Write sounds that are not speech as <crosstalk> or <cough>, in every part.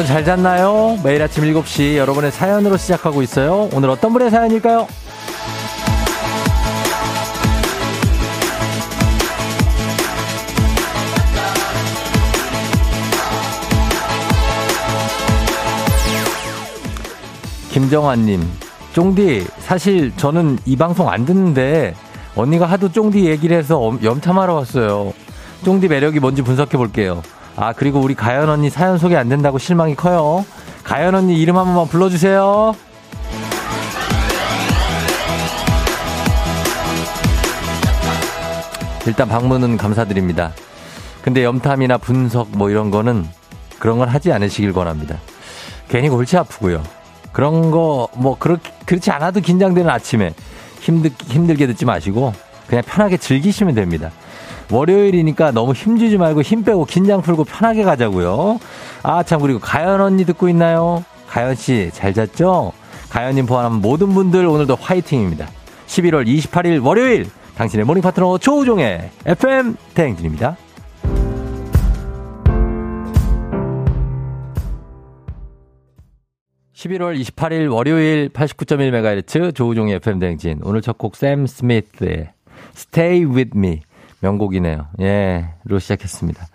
여러분 잘 잤나요? 매일 아침 7시 여러분의 사연으로 시작하고 있어요. 오늘 어떤 분의 사연일까요? 김정환님, 쫑디, 사실 저는 이 방송 안 듣는데 언니가 하도 쫑디 얘기를 해서 염탐하러 왔어요. 쫑디 매력이 뭔지 분석해 볼게요. 아, 그리고 우리 가연 언니 사연 소개 안 된다고 실망이 커요. 가연 언니 이름 한 번만 불러주세요. 일단 방문은 감사드립니다. 근데 염탐이나 분석 뭐 이런 거는 그런 걸 하지 않으시길 권합니다. 괜히 골치 아프고요. 그런 거 뭐 그렇게 그렇지 않아도 긴장되는 아침에 힘들 힘들게 듣지 마시고 그냥 편하게 즐기시면 됩니다. 월요일이니까 너무 힘주지 말고 힘 빼고 긴장 풀고 편하게 가자고요. 아, 참, 그리고 가연 언니 듣고 있나요? 가연 씨, 잘 잤죠? 가연님 포함한 모든 분들 오늘도 화이팅입니다. 11월 28일 월요일, 당신의 morning 파트너 조우종의 FM 대행진입니다. 11월 28일 월요일 89.1MHz 조우종의 FM 대행진. 오늘 첫 곡 샘 스미스의 Stay With Me. 명곡이네요. 예, 로 시작했습니다.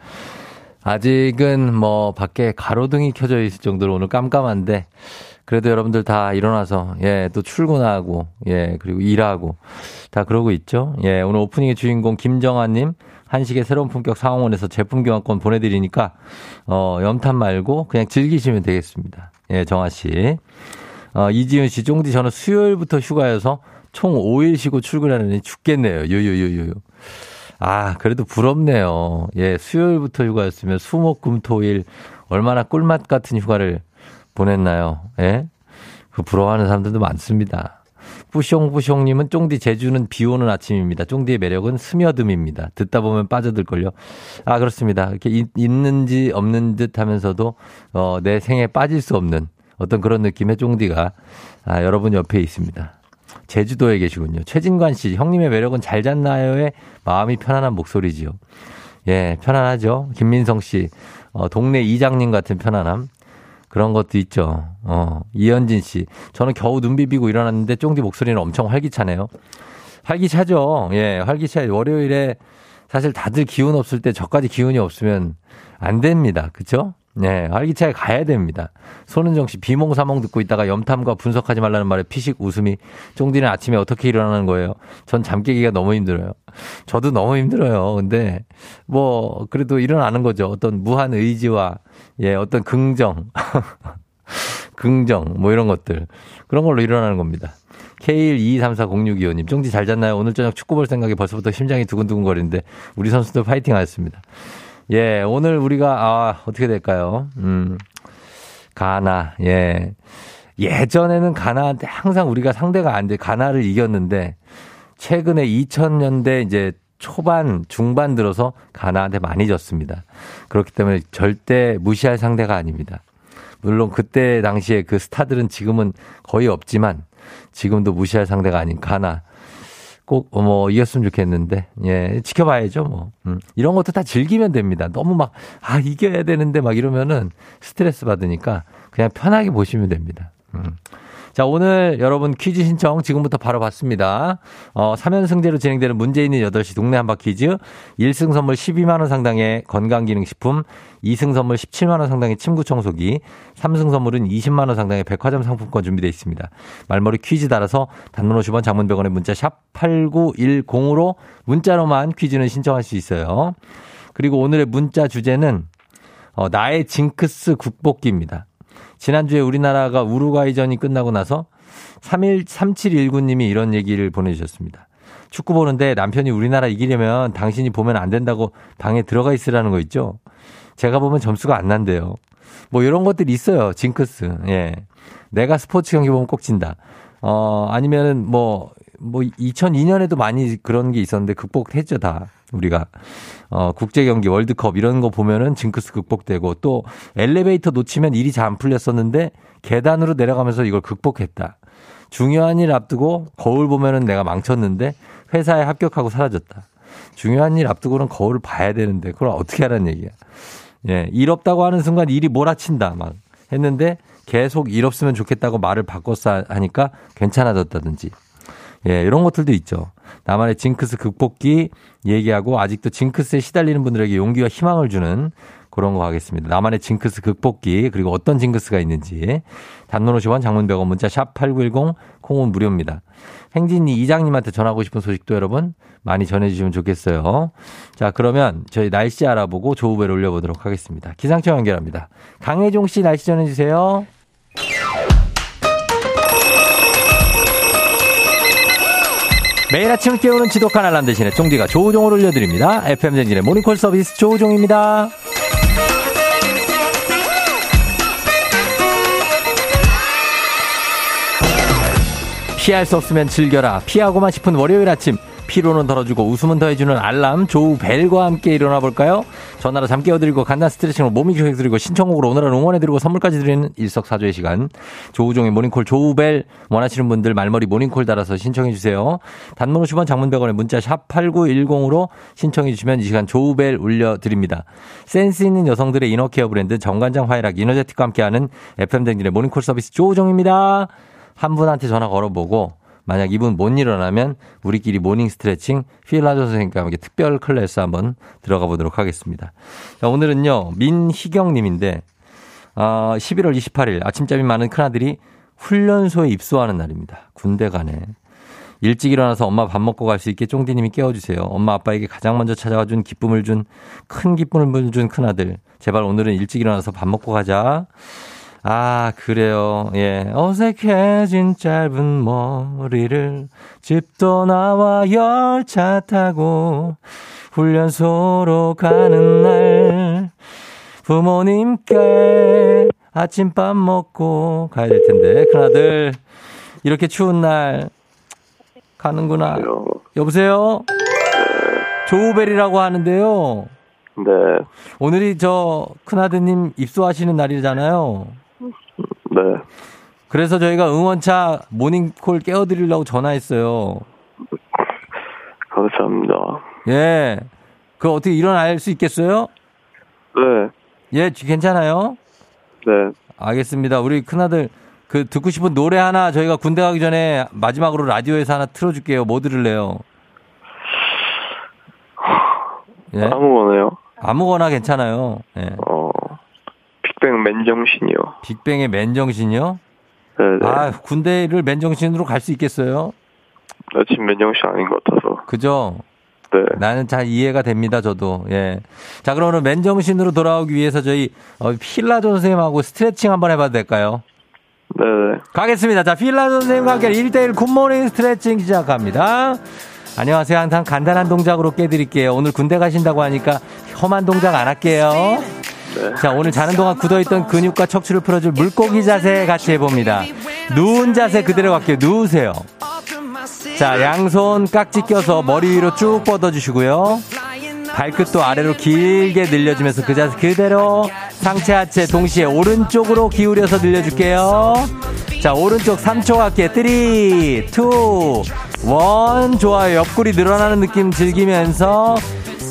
아직은 뭐 밖에 가로등이 켜져 있을 정도로 오늘 깜깜한데 그래도 여러분들 다 일어나서 예, 또 출근하고 예, 그리고 일하고 다 그러고 있죠. 예, 오늘 오프닝의 주인공 김정아 님 한식의 새로운 품격 상황원에서 제품 교환권 보내 드리니까 어, 염탐 말고 그냥 즐기시면 되겠습니다. 예, 정아 씨. 어, 이지윤 씨, 쫑디 저는 수요일부터 휴가여서 총 5일 쉬고 출근하느니 죽겠네요. 유유유유. 아, 그래도 부럽네요. 예, 수요일부터 휴가였으면 수목 금토일 얼마나 꿀맛 같은 휴가를 보냈나요? 예? 그 부러워하는 사람들도 많습니다. 뿌숑뿌숑님은 쫑디 제주는 비 오는 아침입니다. 쫑디의 매력은 스며듦입니다. 듣다 보면 빠져들걸요. 아, 그렇습니다. 이렇게 있, 있는지 없는 듯 하면서도, 어, 내 생에 빠질 수 없는 어떤 그런 느낌의 쫑디가, 아, 여러분 옆에 있습니다. 제주도에 계시군요. 최진관 씨, 형님의 매력은 잘 잤나요의 마음이 편안한 목소리지요. 예, 편안하죠. 김민성 씨, 어, 동네 이장님 같은 편안함. 그런 것도 있죠. 어, 이현진 씨, 저는 겨우 눈 비비고 일어났는데 쫑디 목소리는 엄청 활기차네요. 활기차죠. 예, 활기차. 월요일에 사실 다들 기운 없을 때 저까지 기운이 없으면 안 됩니다. 그쵸? 네, 활기차게 가야 됩니다. 손은정 씨, 비몽사몽 듣고 있다가 염탐과 분석하지 말라는 말에 피식 웃음이 쫑디는 아침에 어떻게 일어나는 거예요? 전 잠 깨기가 너무 힘들어요. 저도 너무 힘들어요. 근데 뭐 그래도 일어나는 거죠. 어떤 무한 의지와 예, 어떤 긍정. <laughs> 긍정, 뭐 이런 것들. 그런 걸로 일어나는 겁니다. K122340625님, 쫑디 잘 잤나요? 오늘 저녁 축구 볼 생각에 벌써부터 심장이 두근두근 거리는데, 우리 선수들 파이팅 하였습니다. 예, 오늘 우리가, 아, 어떻게 될까요? 음, 가나, 예. 예전에는 가나한테 항상 우리가 상대가 안 돼, 가나를 이겼는데, 최근에 2000년대 이제 초반, 중반 들어서 가나한테 많이 졌습니다. 그렇기 때문에 절대 무시할 상대가 아닙니다. 물론 그때 당시에 그 스타들은 지금은 거의 없지만, 지금도 무시할 상대가 아닌 가나. 꼭 뭐 이겼으면 좋겠는데 예 지켜봐야죠 뭐 음. 이런 것도 다 즐기면 됩니다 너무 막 아 이겨야 되는데 막 이러면은 스트레스 받으니까 그냥 편하게 보시면 됩니다 음. 자, 오늘 여러분 퀴즈 신청 지금부터 바로 받습니다. 어, 3연승제로 진행되는 문제 있는 8시 동네 한바 퀴즈. 1승 선물 12만원 상당의 건강기능식품, 2승 선물 17만원 상당의 침구 청소기, 3승 선물은 20만원 상당의 백화점 상품권 준비되어 있습니다. 말머리 퀴즈 따라서 단문 50원 장문 100원의 문자 샵 8910으로 문자로만 퀴즈는 신청할 수 있어요. 그리고 오늘의 문자 주제는 어, 나의 징크스 국복기입니다. 지난주에 우리나라가 우루과이전이 끝나고 나서 31, 3719님이 이런 얘기를 보내주셨습니다. 축구 보는데 남편이 우리나라 이기려면 당신이 보면 안 된다고 방에 들어가 있으라는 거 있죠? 제가 보면 점수가 안 난대요. 뭐 이런 것들이 있어요. 징크스. 예. 내가 스포츠 경기 보면 꼭 진다. 어, 아니면은 뭐, 뭐 2002년에도 많이 그런 게 있었는데 극복했죠, 다. 우리가. 어, 국제 경기 월드컵 이런 거 보면은 징크스 극복되고 또 엘리베이터 놓치면 일이 잘 안 풀렸었는데 계단으로 내려가면서 이걸 극복했다. 중요한 일 앞두고 거울 보면은 내가 망쳤는데 회사에 합격하고 사라졌다. 중요한 일 앞두고는 거울을 봐야 되는데 그걸 어떻게 하라는 얘기야. 예, 일 없다고 하는 순간 일이 몰아친다. 막 했는데 계속 일 없으면 좋겠다고 말을 바꿨어 하니까 괜찮아졌다든지. 예, 이런 것들도 있죠. 나만의 징크스 극복기 얘기하고 아직도 징크스에 시달리는 분들에게 용기와 희망을 주는 그런 거 하겠습니다. 나만의 징크스 극복기 그리고 어떤 징크스가 있는지 단문 50원 장문 100원 문자 샵 8910 콩은 무료입니다. 행진이 이장님한테 전하고 싶은 소식도 여러분 많이 전해주시면 좋겠어요. 자 그러면 저희 날씨 알아보고 조우배를 올려보도록 하겠습니다. 기상청 연결합니다. 강혜종 씨 날씨 전해주세요. 매일 아침 깨우는 지독한 알람 대신에 쫑디가 조우종을 올려드립니다. FM댕진의 모닝콜 서비스 조우종입니다. 피할 수 없으면 즐겨라. 피하고만 싶은 월요일 아침. 피로는 덜어주고 웃음은 더해주는 알람 조우벨과 함께 일어나 볼까요? 전화로 잠 깨워드리고 간단 스트레칭으로 몸이 교육드리고 신청곡으로 오늘은 응원해드리고 선물까지 드리는 일석사조의 시간 조우종의 모닝콜 조우벨 원하시는 분들 말머리 모닝콜 달아서 신청해주세요. 단문 50원 장문 100원에 문자 샵 8910으로 신청해주시면 이 시간 조우벨 울려드립니다. 센스 있는 여성들의 inner care 브랜드 정관장 화이락 이너제틱과 함께하는 FM대행진의 모닝콜 서비스 조우종입니다. 한 분한테 전화 걸어보고 만약 이분 못 일어나면 우리끼리 morning 스트레칭 필라조 선생님과 함께 특별 클래스 한번 들어가 보도록 하겠습니다. 자, 오늘은요, 민희경 님인데, 어, 11월 28일 아침잠이 많은 큰아들이 훈련소에 입소하는 날입니다. 군대 가네. 일찍 일어나서 엄마 밥 먹고 갈 수 있게 쫑디님이 깨워주세요. 엄마 아빠에게 가장 먼저 찾아와 준 기쁨을 준 큰 기쁨을 준 큰아들. 제발 오늘은 일찍 일어나서 밥 먹고 가자. 아, 그래요. 예. 어색해진 짧은 머리를 집도 나와 열차 타고 훈련소로 가는 날 부모님께 아침밥 먹고 가야 될 텐데. 큰아들, 이렇게 추운 날 가는구나. 여보세요? 조우벨이라고 하는데요. 네. 오늘이 저 큰아드님 입소하시는 날이잖아요. 네. 그래서 저희가 응원차 모닝콜 깨워드리려고 전화했어요. 감사합니다. 예. 그 어떻게 일어날 수 있겠어요? 네. 예, 괜찮아요? 네. 알겠습니다. 우리 큰아들 그 듣고 싶은 노래 하나 저희가 군대 가기 전에 마지막으로 라디오에서 하나 틀어줄게요. 뭐 들을래요? 예? 아무거나요. 아무거나 괜찮아요. 예. 어, 빅뱅 맨정신이요. 빅뱅의 맨정신이요? 네네. 아, 군대를 맨정신으로 갈 수 있겠어요? 나 지금 맨정신 아닌 것 같아서. 그죠? 네. 나는 잘 이해가 됩니다, 저도. 예. 자, 그러면 맨정신으로 돌아오기 위해서 저희 어, 필라조 선생님하고 스트레칭 한번 해봐도 될까요? 네네. 가겠습니다. 자, 필라조 선생님과 함께 1대1 굿모닝 스트레칭 시작합니다. 안녕하세요. 항상 간단한 동작으로 깨드릴게요. 오늘 군대 가신다고 하니까 험한 동작 안 할게요. 네. 자, 오늘 자는 동안 굳어있던 근육과 척추를 풀어줄 물고기 자세 같이 해봅니다. 누운 자세 그대로 갈게요. 누우세요. 자, 양손 깍지 껴서 머리 위로 쭉 뻗어주시고요. 발끝도 아래로 길게 늘려주면서 그 자세 그대로 상체 하체 동시에 오른쪽으로 기울여서 늘려줄게요. 자, 오른쪽 3초 갈게요. 3, 2, 1. 좋아요. 옆구리 늘어나는 느낌 즐기면서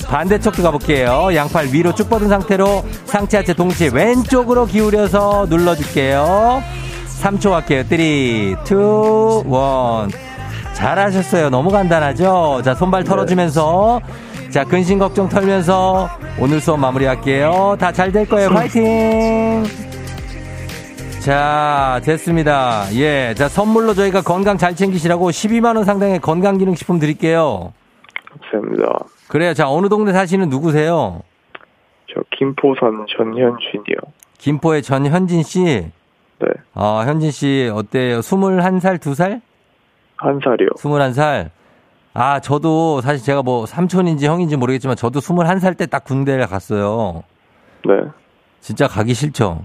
반대쪽도 가볼게요. 양팔 위로 쭉 뻗은 상태로 상체 하체 동시에 왼쪽으로 기울여서 눌러줄게요. 3초 갈게요. 3, 2, 1. 잘하셨어요. 너무 간단하죠? 자, 손발 털어주면서. 자, 근심 걱정 털면서 오늘 수업 마무리할게요. 다 잘 될 거예요. 파이팅! 자, 됐습니다. 예. 자, 선물로 저희가 건강 잘 챙기시라고 12만원 상당의 건강기능식품 드릴게요. 감사합니다. 그래요. 자, 어느 동네 사시는 누구세요? 저 김포산 전현준이요. 김포의 전현진 씨. 네. 아, 현진 씨 어때요? 21살, 2살? 한 살이요. 21살. 아, 저도 사실 제가 뭐 삼촌인지 형인지 모르겠지만 저도 21살 때 딱 군대를 갔어요. 네. 진짜 가기 싫죠?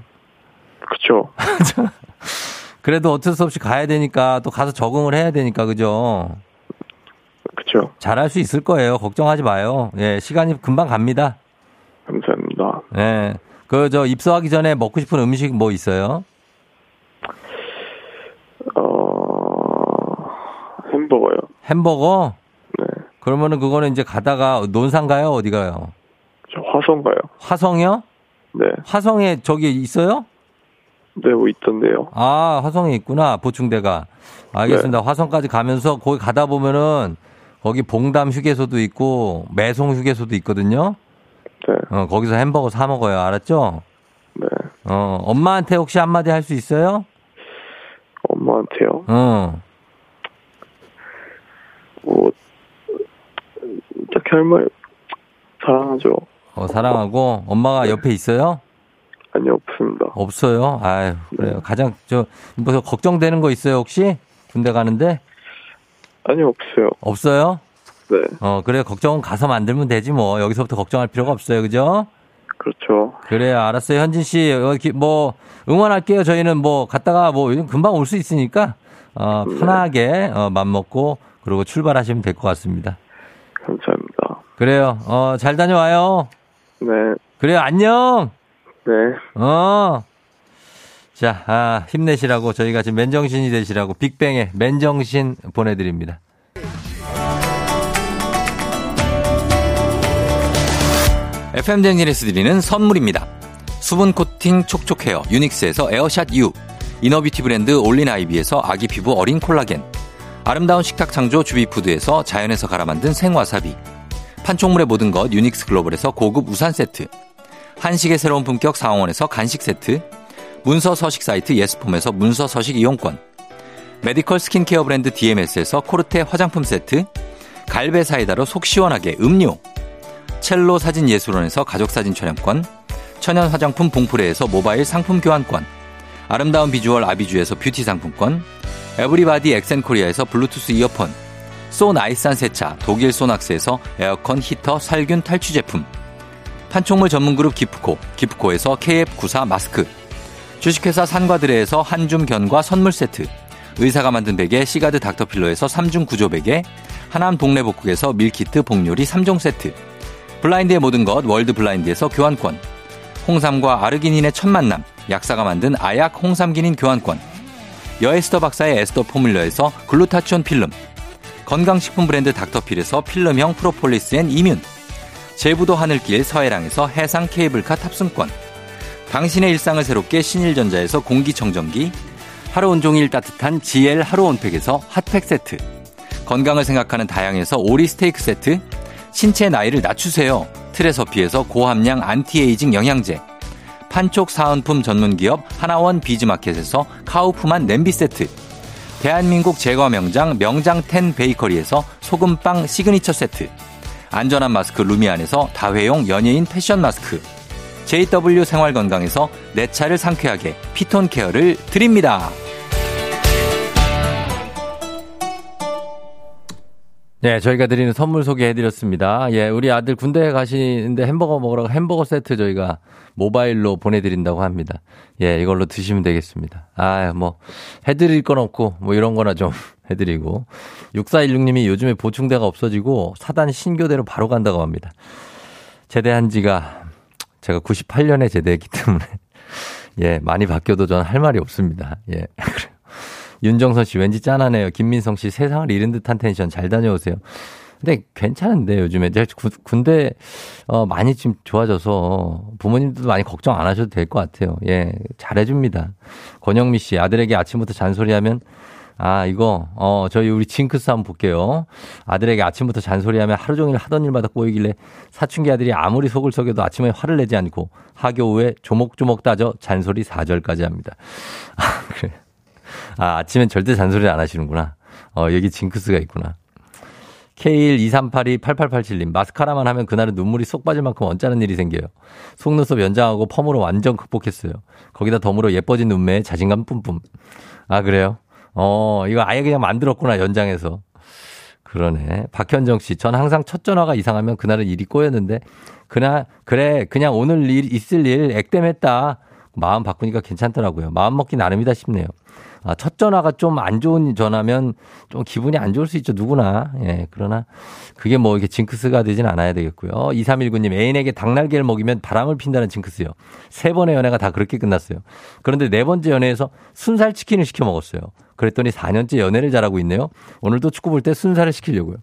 그쵸. <laughs> 그래도 어쩔 수 없이 가야 되니까 또 가서 적응을 해야 되니까 그죠? 그쵸. 잘할 수 있을 거예요. 걱정하지 마요. 예, 시간이 금방 갑니다. 감사합니다. 예. 그 저 입소하기 전에 먹고 싶은 음식 뭐 있어요? 어, 햄버거요. 햄버거? 네. 그러면은 그거는 이제 가다가 논산 가요? 어디 가요? 저 화성 가요. 화성이요? 네. 화성에 저기 있어요? 네, 뭐 있던데요. 아, 화성에 있구나. 보충대가. 알겠습니다. 화성까지 가면서 거기 가다 보면은 거기 봉담 휴게소도 있고 매송 휴게소도 있거든요. 네. 어, 거기서 햄버거 사 먹어요. 알았죠? 네. 어, 엄마한테 혹시 한마디 할 수 있어요? 엄마한테요. 어. 뭐, 딱히 할 말, 사랑하죠. 어, 사랑하고 엄마가 옆에 있어요? 아니, 없습니다. 없어요. 아유, 그래요. 가장 저 뭐 걱정되는 거 있어요, 혹시? 군대 가는데? 아니, 없어요. 없어요? 네. 어, 그래. 걱정은 가서 만들면 되지 뭐. 여기서부터 걱정할 필요가 없어요. 그죠? 그렇죠. 그래요. 알았어요. 현진 씨, 뭐 응원할게요. 저희는 뭐 갔다가 뭐 금방 올 수 있으니까 어, 편하게 어, 맘 먹고 그리고 출발하시면 될 것 같습니다. 감사합니다. 그래요. 어, 잘 다녀와요. 네. 그래요. 안녕. 네. 어. 자, 아, 힘내시라고 저희가 지금 맨정신이 되시라고 빅뱅의 맨정신 보내드립니다. FM 댕진에서 드리는 선물입니다. 수분 코팅 촉촉 헤어 유닉스에서 에어샷 U inner beauty 브랜드 올린 아이비에서 아기 피부 어린 콜라겐 아름다운 식탁 창조 주비푸드에서 자연에서 갈아 만든 생와사비 판촉물의 모든 것 유닉스 글로벌에서 고급 우산 세트 한식의 새로운 품격 상황원에서 간식 세트 문서 서식 사이트 예스폼에서 문서 서식 이용권 medical skincare 브랜드 DMS에서 코르테 화장품 세트 갈베 사이다로 속 시원하게 음료 첼로 사진 예술원에서 가족 사진 촬영권, 천연 화장품 봉프레에서 모바일 상품 교환권, 아름다운 비주얼 아비주에서 뷰티 상품권, 에브리바디 엑센코리아에서 블루투스 이어폰, 소 나이산 세차 독일 소낙스에서 에어컨 히터 살균 탈취 제품, 판촉물 전문 그룹 기프코, 기프코에서 KF94 마스크, 주식회사 산과드레에서 한줌 견과 선물 세트, 의사가 만든 베개 시가드 닥터필로에서 3중 구조 베개, 하남 동래복국에서 밀키트 복요리 3종 세트, 블라인드의 모든 것 월드 블라인드에서 교환권 홍삼과 아르기닌의 첫 만남 약사가 만든 아약 홍삼기닌 교환권 여에스더 박사의 에스더 포뮬러에서 글루타치온 필름 건강식품 브랜드 닥터필에서 필름형 프로폴리스 and immune 제부도 하늘길 서해랑에서 해상 케이블카 탑승권 당신의 일상을 새롭게 신일전자에서 공기청정기 하루 온종일 따뜻한 GL 하루 온팩에서 핫팩 세트 건강을 생각하는 다양에서 오리 스테이크 세트 신체 나이를 낮추세요. 트레서피에서 고함량 안티에이징 영양제. 판촉 사은품 전문기업 하나원 비즈마켓에서 카우프만 냄비 세트. 대한민국 제과 명장 명장텐 베이커리에서 소금빵 시그니처 세트. 안전한 마스크 루미안에서 다회용 연예인 패션 마스크. JW 생활건강에서 내 차를 상쾌하게 피톤 케어를 드립니다. 네, 저희가 드리는 선물 소개해드렸습니다. 예, 우리 아들 군대에 가시는데 햄버거 먹으라고 햄버거 세트 저희가 모바일로 보내드린다고 합니다. 예, 이걸로 드시면 되겠습니다. 아, 뭐, 해드릴 건 없고, 뭐 이런 거나 좀 <laughs> 해드리고. 6416님이 요즘에 보충대가 없어지고 사단 신교대로 바로 간다고 합니다. 제대한 지가 제가 98년에 제대했기 때문에, <laughs> 예, 많이 바뀌어도 저는 할 말이 없습니다. 예. <laughs> 윤정선 씨 왠지 짠하네요. 김민성 씨 세상을 잃은 듯한 텐션 잘 다녀오세요. 근데 괜찮은데 요즘에 제가 군대 어 많이 좀 좋아져서 부모님들도 많이 걱정 안 하셔도 될 것 같아요. 예, 잘해줍니다. 권영미 씨 아들에게 아침부터 잔소리하면 아 이거 어 저희 우리 징크스 한번 볼게요. 아들에게 아침부터 잔소리하면 하루 종일 하던 일마다 꼬이길래 사춘기 아들이 아무리 속을 썩여도 아침에 화를 내지 않고 하교 후에 조목조목 따져 잔소리 4절까지 합니다. 아 <laughs> 그래. 아, 아침엔 절대 잔소리 안 하시는구나. 어, 여기 징크스가 있구나. K123828887님, 마스카라만 하면 그날은 눈물이 쏙 빠질 만큼 언짢은 일이 생겨요. 속눈썹 연장하고 펌으로 완전 극복했어요. 거기다 덤으로 예뻐진 눈매에 자신감 뿜뿜. 아, 그래요? 어, 이거 아예 그냥 만들었구나, 연장해서. 그러네. 박현정 씨, 전 항상 첫 전화가 이상하면 그날은 일이 꼬였는데, 그날, 그래, 그냥 오늘 일, 있을 일 액땜했다. 마음 바꾸니까 괜찮더라고요. 마음 먹기 나름이다 싶네요. 아, 첫 전화가 좀 안 좋은 전화면 좀 기분이 안 좋을 수 있죠. 누구나. 예, 그러나 그게 뭐 이렇게 징크스가 되진 않아야 되겠고요. 2319님, 애인에게 닭날개를 먹이면 바람을 핀다는 징크스요. 세 번의 연애가 다 그렇게 끝났어요. 그런데 네 번째 연애에서 순살 치킨을 시켜 먹었어요. 그랬더니 4년째 연애를 잘하고 있네요. 오늘도 축구 볼 때 순살을 시키려고요.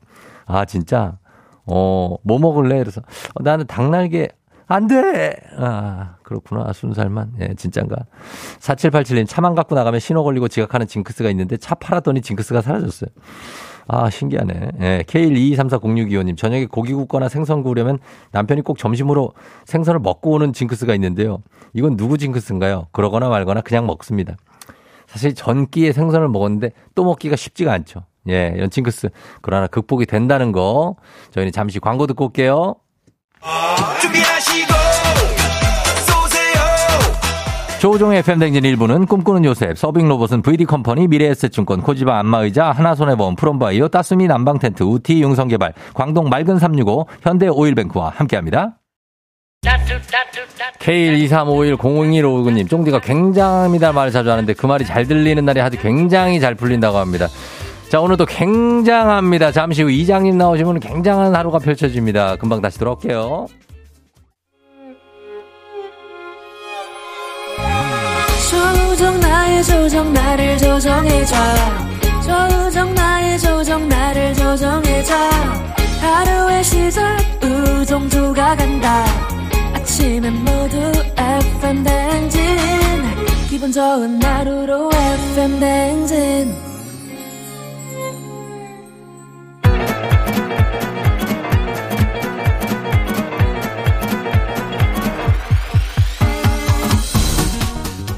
아, 진짜? 어, 뭐 먹을래? 그래서 어, 나는 닭날개 안 돼! 아, 그렇구나. 순살만. 예, 진짠가. 4787님, 차만 갖고 나가면 신호 걸리고 지각하는 징크스가 있는데 차 팔았더니 징크스가 사라졌어요. 아, 신기하네. 예, K122340625님, 저녁에 고기 굽거나 생선 구우려면 남편이 꼭 점심으로 생선을 먹고 오는 징크스가 있는데요. 이건 누구 징크스인가요? 그러거나 말거나 그냥 먹습니다. 사실 전기에 생선을 먹었는데 또 먹기가 쉽지가 않죠. 예, 이런 징크스. 그러나 극복이 된다는 거. 저희는 잠시 광고 듣고 올게요. 준비하시고 쏘세요 조종의 FM댕진 일부는 꿈꾸는 요셉, 서빙 로봇은 VD컴퍼니, 미래에셋증권, 코지바 안마의자, 하나손해보험, 프롬바이오, 따스미 난방텐트, 우티 융성개발, 광동 맑은 365, 현대 오일뱅크와 함께합니다. K123510159님, 쫑디가 굉장합니다 말을 자주 하는데 그 말이 잘 들리는 날이 아주 굉장히 잘 풀린다고 합니다. 자, 오늘도 굉장합니다. 잠시 후 이장님 나오시면 굉장한 하루가 펼쳐집니다. 금방 다시 돌아올게요. 조정 나의 조정 나를 조정해줘 조정 나의 조정 나를 조정해줘 하루의 시절 우정조가 간다 아침엔 모두 FM 댕진 기분 좋은 하루로 FM 댕진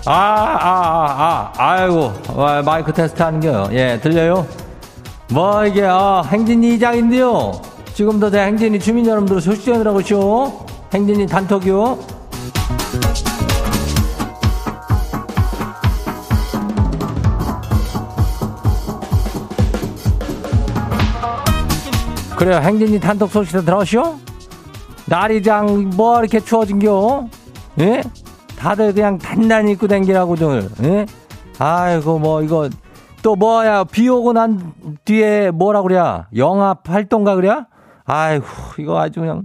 아, 아, 아, 아, 아이고, 와, 마이크 테스트 하는 거요. 예, 들려요? 뭐, 이게, 아, 행진이 이장인데요. 지금도 제 행진이 주민 여러분들 소식 전하라고 쇼. 행진이 단톡이요. 그래요, 행진이 단톡 소식 들었쇼? 날이 그냥 뭐 이렇게 추워진겨? 예? 다들 그냥 단단히 입고 댕기라고 들 예? 아이고 뭐 이거 또 뭐야 비 오고 난 뒤에 뭐라 그래 영합 활동가 그래 아이고 이거 아주 그냥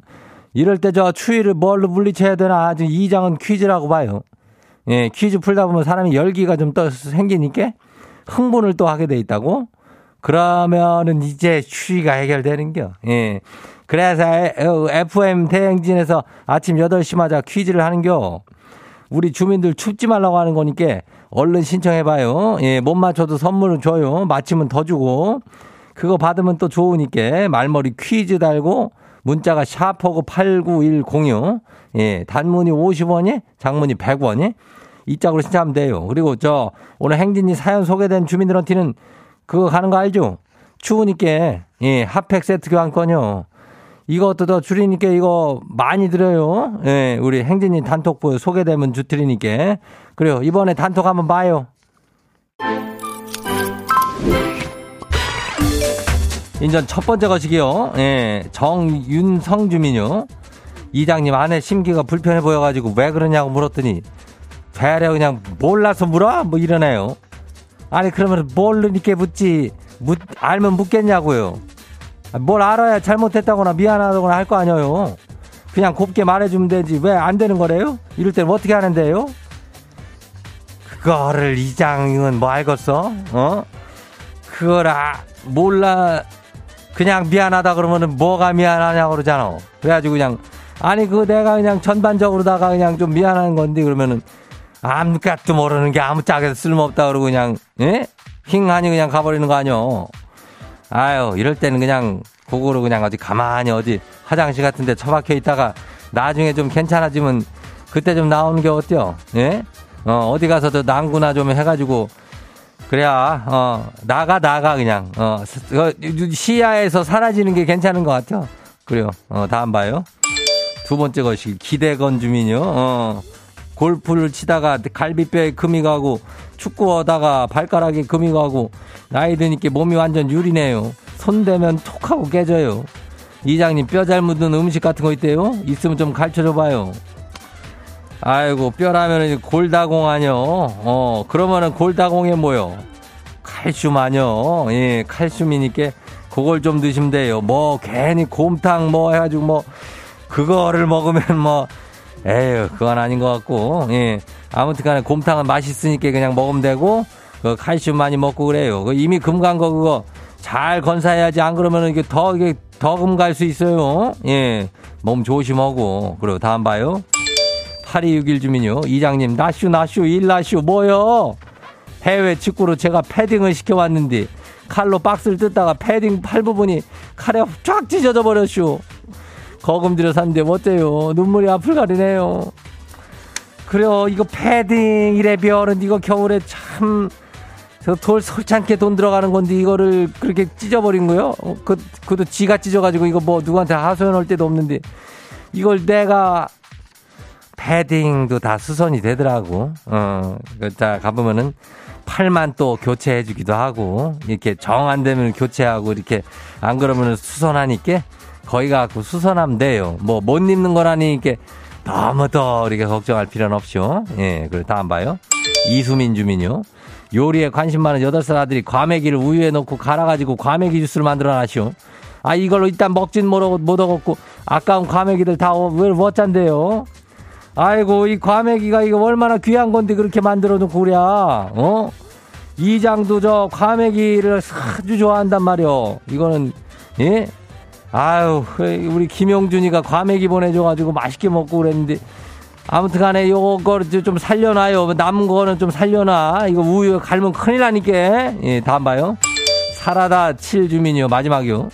이럴 때 저 추위를 뭘로 물리쳐야 되나 아주 이장은 퀴즈라고 봐요 예 퀴즈 풀다 보면 사람이 열기가 좀 떠 생기니까 흥분을 또 하게 돼 있다고 그러면은 이제 추위가 해결되는겨 예 그래서 FM 대행진에서 아침 8시마다 퀴즈를 하는겨 우리 주민들 춥지 말라고 하는 거니까 얼른 신청해봐요. 예, 못 맞춰도 선물은 줘요. 맞히면 더 주고. 그거 받으면 또 좋으니까 말머리 퀴즈 달고 문자가 샤퍼고 89106. 예, 단문이 50원이, 장문이 100원이. 이 짝으로 신청하면 돼요. 그리고 저 오늘 행진이 사연 소개된 주민들한테는 그거 가는 거 알죠? 추우니까 예, 핫팩 세트 교환권요. 이것도 더 줄이니까 이거 많이 들어요. 예, 우리 행진이 단톡부 소개되면 주 드리니까. 그래요. 이번에 단톡 한번 봐요. 인전 첫 번째 것이기요. 예, 정윤성 주민요. 이장님 아내 심기가 불편해 보여가지고 왜 그러냐고 물었더니 배려 그냥 몰라서 물어? 뭐 이러네요. 아니 그러면 모르니까 묻지 묻, 알면 묻겠냐고요. 뭘 알아야 잘못했다거나 미안하다거나 할 거 아니에요. 그냥 곱게 말해주면 되지. 왜 안 되는 거래요? 이럴 때는 어떻게 하는데요? 그거를 이장은 뭐 알겠어? 어? 그걸 아, 몰라. 그냥 미안하다 그러면은 뭐가 미안하냐고 그러잖아. 그래가지고 그냥, 아니, 그거 내가 그냥 전반적으로다가 그냥 좀 미안한 건데 그러면은 아무것도 모르는 게 아무 짝에도 쓸모없다 그러고 그냥, 예? 힝하니 그냥 가버리는 거 아니요. 아유, 이럴 때는 그냥 그거로 그냥 어디 가만히 어디 화장실 같은 데 처박혀 있다가 나중에 좀 괜찮아지면 그때 좀 나오는 게 어때요? 예? 어, 어디 가서 도 난구나 좀 해가지고 그래야, 어, 나가, 나가, 그냥. 어, 시야에서 사라지는 게 괜찮은 것 같아요. 그래요. 어, 다음 봐요. 두 번째 것이 기대건 주민요. 어, 골프를 치다가 갈비뼈에 금이 가고 축구하다가 발가락에 금이 가고 나이 드니까 몸이 완전 유리네요. 손 대면 톡 하고 깨져요. 이장님 뼈 잘 묻는 음식 같은 거 있대요? 있으면 좀 가르쳐 줘 봐요. 아이고 뼈라면 골다공 아니요. 어 그러면은 골다공에 뭐요? 칼슘 아니요. 예 칼슘이니까 그걸 좀 드시면 돼요. 뭐 괜히 곰탕 뭐 해가지고 뭐 그거를 먹으면 뭐 에휴 그건 아닌 것 같고 예 아무튼간에 곰탕은 맛있으니까 그냥 먹으면 되고 그 칼슘 많이 먹고 그래요. 그 이미 금간 거 그거 잘 건사해야지 안 그러면 이게 더 이게 더 금 갈 수 있어요. 예 몸 조심하고. 그리고 다음 봐요. 8261 주민요. 이장님, 나슈, 나슈, 일나슈, 뭐요? 해외 축구로 제가 패딩을 시켜왔는데, 칼로 박스를 뜯다가 패딩 팔 부분이 칼에 쫙 찢어져 버렸슈. 거금 들여 샀는데 어때요? 눈물이 앞을 가리네요. 그래요. 이거 패딩 이래 별은 이거 겨울에 참, 저돌 솔찬게 돈 들어가는 건데 이거를 그렇게 찢어버린 거요? 어, 그, 그도 지가 찢어가지고 이거 뭐 누구한테 하소연할 때도 없는데 이걸 내가 패딩도 다 수선이 되더라고. 어, 그 자, 가보면은 팔만 또 교체해 주기도 하고, 이렇게 정 안 되면 교체하고, 이렇게 안 그러면 수선하니까 거기 가고 수선하면 돼요. 뭐 못 입는 거라니 이렇게 너무 더 이렇게 걱정할 필요는 없죠. 예, 그리고 다음 봐요. 이수민 주민요. 요리에 관심 많은 여덟 살 아들이 과메기를 우유에 넣고 갈아가지고 과메기 주스를 만들어 놨시오. 아, 이걸로 일단 먹진 못, 못 얻었고, 아까운 과메기들 다왜 못잔대요? 아이고, 이 과메기가 이거 얼마나 귀한 건데 그렇게 만들어 놓고 그래, 어? 이장도 저 과메기를 아주 좋아한단 말이오. 이거는, 예? 아유, 우리 김용준이가 과메기 보내줘가지고 맛있게 먹고 그랬는데, 아무튼 간에 요거 좀 살려놔요. 남은 거는 좀 살려놔. 이거 우유 갈면 큰일 나니까. 예, 다음 봐요. 사라다 7 주민이요. 마지막이요.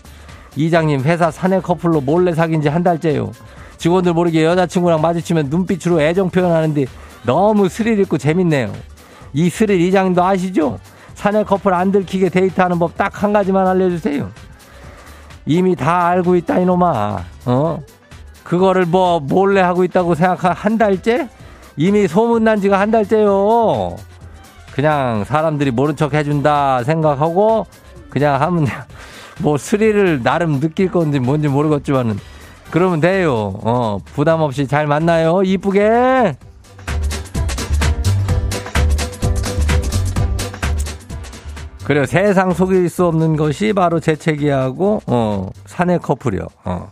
이장님 회사 사내 커플로 몰래 사귄 지 한 달째요. 직원들 모르게 여자친구랑 마주치면 눈빛으로 애정 표현하는데 너무 스릴 있고 재밌네요. 이 스릴 이장님도 아시죠? 사내 커플 안 들키게 데이트하는 법 딱 한 가지만 알려주세요. 이미 다 알고 있다 이놈아. 어? 그거를 뭐 몰래 하고 있다고 생각한 한 달째? 이미 소문난 지가 한 달째요. 그냥 사람들이 모른 척 해준다 생각하고 그냥 하면 <laughs> 뭐 스릴을 나름 느낄 건지 뭔지 모르겠지만은 그러면 돼요. 어, 부담 없이 잘 만나요. 이쁘게. 그래요. 세상 속일 수 없는 것이 바로 재채기하고, 어, 사내 커플이요. 어.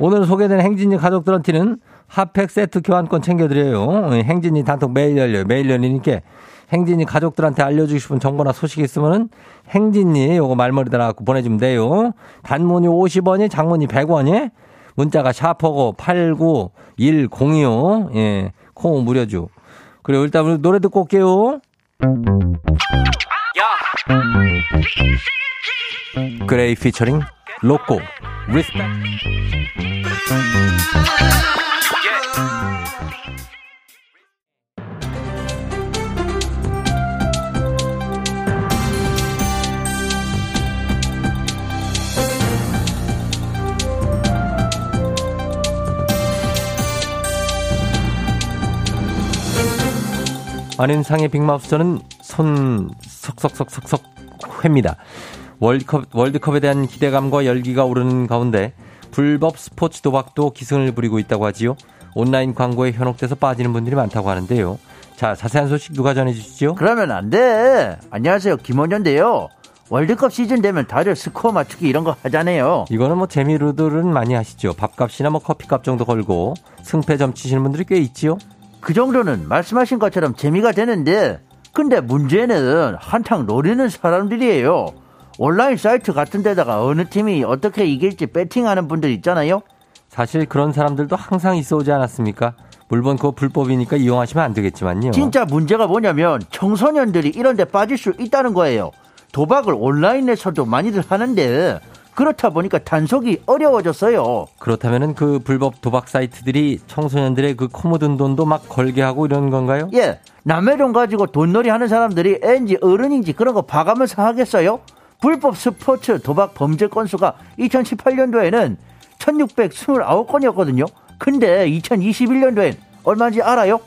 오늘 소개된 행진이 가족들한테는 핫팩 세트 교환권 챙겨드려요. 어, 행진이 단톡 매일 열려요. 매일 열리니까 행진이 가족들한테 알려주고 싶은 정보나 소식이 있으면은 행진이 요거 말머리 달아갖고 보내주면 돼요. 단문이 50원이 장문이 100원이 문자가 샤퍼고 891025 예, 콩 무료죠. 그리고 일단 노래 듣고 올게요. 그레이 피처링 로꼬 리스펙 안윤상의 빅마우스 저는 손 석석석석석 회입니다. 월드컵, 월드컵에 대한 기대감과 열기가 오르는 가운데 불법 스포츠 도박도 기승을 부리고 있다고 하지요. 온라인 광고에 현혹돼서 빠지는 분들이 많다고 하는데요. 자, 자세한 소식 누가 전해주시죠? 그러면 안 돼. 안녕하세요. 김원현인데요. 월드컵 시즌 되면 다들 스코어 맞추기 이런 거 하잖아요. 이거는 뭐 재미로들은 많이 하시죠. 밥값이나 뭐 커피값 정도 걸고 승패 점 치시는 분들이 꽤 있지요. 그 정도는 말씀하신 것처럼 재미가 되는데 근데 문제는 한탕 노리는 사람들이에요. 온라인 사이트 같은 데다가 어느 팀이 어떻게 이길지 배팅하는 분들 있잖아요. 사실 그런 사람들도 항상 있어 오지 않았습니까? 물론 그거 불법이니까 이용하시면 안 되겠지만요. 진짜 문제가 뭐냐면 청소년들이 이런 데 빠질 수 있다는 거예요. 도박을 온라인에서도 많이들 하는데 그렇다 보니까 단속이 어려워졌어요. 그렇다면은 그 불법 도박 사이트들이 청소년들의 그코 묻은 돈도 막 걸게 하고 이런 건가요? 예. 남의 돈 가지고 돈놀이 하는 사람들이 애인지 어른인지 그런 거 봐가면서 하겠어요? 불법 스포츠 도박 범죄 건수가 2018년도에는 1629건이었거든요. 근데 2021년도엔 얼마인지 알아요?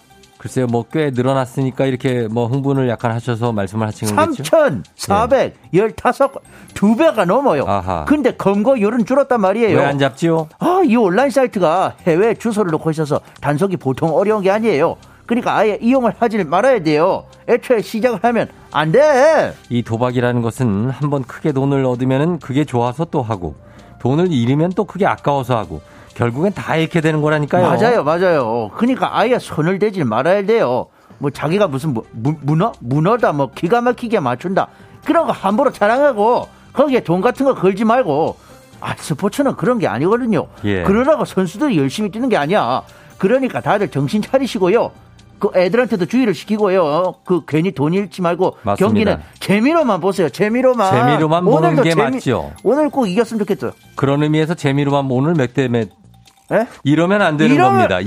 글쎄요, 뭐 꽤 늘어났으니까 이렇게 뭐 흥분을 약간 하셔서 말씀을 하신 거겠죠? 3,415건. 두 배가 넘어요. 아하. 근데 검거율은 줄었단 말이에요. 왜 안 잡지요? 아, 이 온라인 사이트가 해외 주소를 놓고 있어서 단속이 보통 어려운 게 아니에요. 그러니까 아예 이용을 하지 말아야 돼요. 애초에 시작을 하면 안 돼. 이 도박이라는 것은 한번 크게 돈을 얻으면은 그게 좋아서 또 하고 돈을 잃으면 또 그게 아까워서 하고 결국엔 다 잃게 되는 거라니까요. 맞아요, 맞아요. 그러니까 아예 손을 대지 말아야 돼요. 뭐 자기가 무슨 뭐, 무, 문어? 문어다 뭐 기가 막히게 맞춘다. 그런 거 함부로 자랑하고 거기에 돈 같은 거 걸지 말고 아, 스포츠는 그런 게 아니거든요. 예. 그러라고 선수들이 열심히 뛰는 게 아니야. 그러니까 다들 정신 차리시고요. 그 애들한테도 주의를 시키고요. 그 괜히 돈 잃지 말고 맞습니다. 경기는 재미로만 보세요. 재미로만. 재미로만 보는 게 맞죠. 오늘 꼭 이겼으면 좋겠어요. 그런 의미에서 재미로만 오늘 몇 대 몇. 예? 이러면 안 되는 이러면- 겁니다.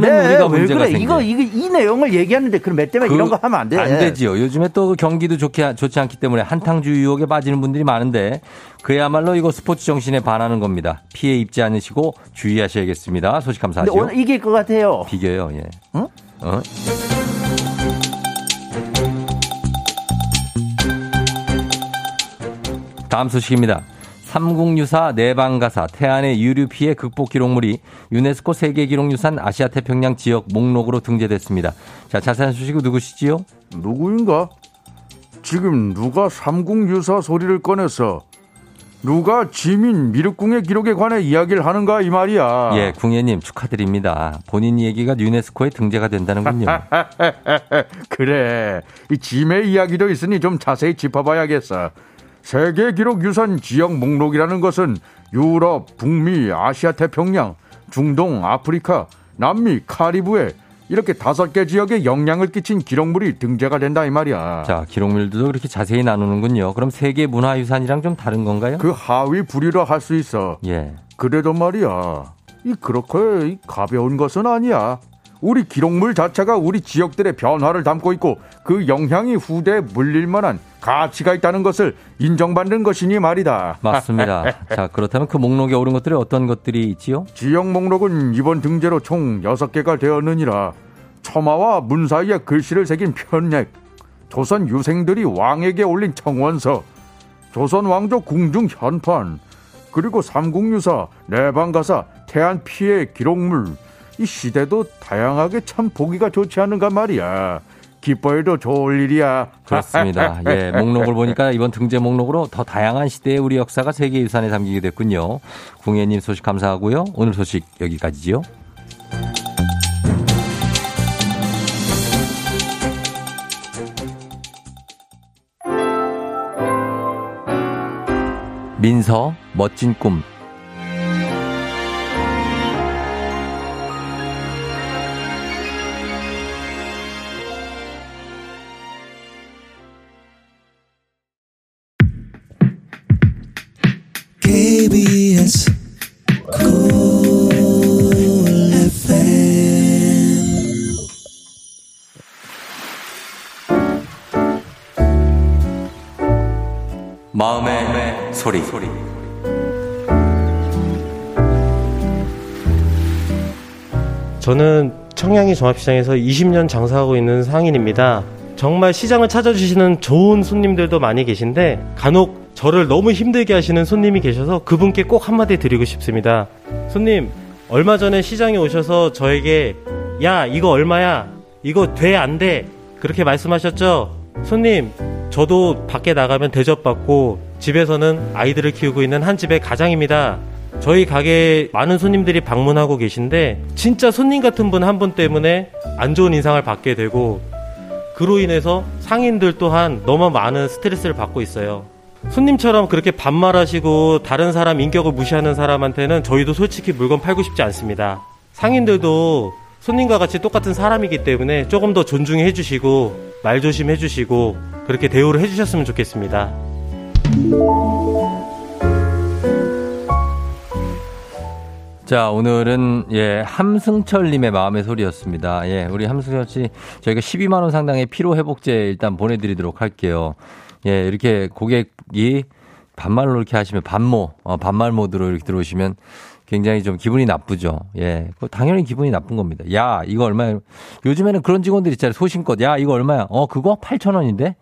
돼. 우리가 왜 문제가 그래? 생겨. 이거, 이거 이 내용을 얘기하는데 그럼 몇 대면 이런 거 하면 안 돼. 안 되지요. 요즘에 또 경기도 좋게 좋지 않기 때문에 한탕주 유혹에 빠지는 분들이 많은데 그야말로 이거 스포츠 정신에 반하는 겁니다. 피해 입지 않으시고 주의하셔야겠습니다. 소식 감사하죠. 오늘 이길 것 같아요. 비교요. 예. 응? 어? 다음 소식입니다. 삼국유사 내방가사 태안의 유류 피해 극복 기록물이 유네스코 세계기록유산 아시아 태평양 지역 목록으로 등재됐습니다. 자, 자세한 소식은 누구시지요? 누구인가? 지금 누가 삼국유사 소리를 꺼내서 누가 지민 미륵궁의 기록에 관해 이야기를 하는가 이 말이야. 예, 궁예님 축하드립니다. 본인 얘기가 유네스코에 등재가 된다는군요. <laughs> 그래. 이 짐의 이야기도 있으니 좀 자세히 짚어봐야겠어. 세계 기록 유산 지역 목록이라는 것은 유럽, 북미, 아시아 태평양, 중동, 아프리카, 남미, 카리브해 이렇게 다섯 개 지역에 영향을 끼친 기록물이 등재가 된다 이 말이야. 자, 기록물도 그렇게 자세히 나누는군요. 그럼 세계 문화유산이랑 좀 다른 건가요? 그 하위 부류라 할 수 있어. 예. 그래도 말이야. 이 그렇게 이 가벼운 것은 아니야. 우리 기록물 자체가 우리 지역들의 변화를 담고 있고 그 영향이 후대에 물릴 만한 가치가 있다는 것을 인정받는 것이니 말이다. 맞습니다. <laughs> 자, 그렇다면 그 목록에 오른 것들이 어떤 것들이 있지요? 지역 목록은 이번 등재로 총 6개가 되었느니라. 처마와 문 사이에 글씨를 새긴 편액, 조선 유생들이 왕에게 올린 청원서, 조선 왕조 궁중 현판, 그리고 삼국유사, 내방가사, 태안 피해 기록물. 이 시대도 다양하게 참 보기가 좋지 않은가 말이야. 기뻐해도 좋을 일이야. <laughs> 그렇습니다. 예, 목록을 보니까 이번 등재 목록으로 더 다양한 시대의 우리 역사가 세계 유산에 담기게 됐군요. 궁예님 소식 감사하고요. 오늘 소식 여기까지지요. 민서 멋진 꿈 종합시장에서 20년 장사하고 있는 상인입니다. 정말 시장을 찾아주시는 좋은 손님들도 많이 계신데 간혹 저를 너무 힘들게 하시는 손님이 계셔서 그분께 꼭 한마디 드리고 싶습니다. 손님, 얼마 전에 시장에 오셔서 저에게 야, 이거 얼마야? 이거 돼, 안 돼? 그렇게 말씀하셨죠? 손님, 저도 밖에 나가면 대접받고 집에서는 아이들을 키우고 있는 한 집의 가장입니다. 저희 가게에 많은 손님들이 방문하고 계신데 진짜 손님 같은 분한분 때문에 안 좋은 인상을 받게 되고 그로 인해서 상인들 또한 너무 많은 스트레스를 받고 있어요. 손님처럼 그렇게 반말하시고 다른 사람 인격을 무시하는 사람한테는 저희도 솔직히 물건 팔고 싶지 않습니다. 상인들도 손님과 같이 똑같은 사람이기 때문에 조금 더 존중해 주시고 말 조심해 주시고 그렇게 대우를 해 주셨으면 좋겠습니다. 자, 오늘은, 예, 함승철 님의 마음의 소리였습니다. 예, 우리 함승철 씨, 저희가 12만 원 상당의 피로 회복제 일단 보내 드리도록 할게요. 예, 이렇게 고객이 반말로 이렇게 하시면 반모, 어, 반말 모드로 이렇게 들어오시면 굉장히 좀 기분이 나쁘죠. 예, 그거 당연히 기분이 나쁜 겁니다. 야, 이거 얼마야? 요즘에는 그런 직원들 있잖아요. 소신껏. 야, 이거 얼마야? 어, 그거 8,000원인데?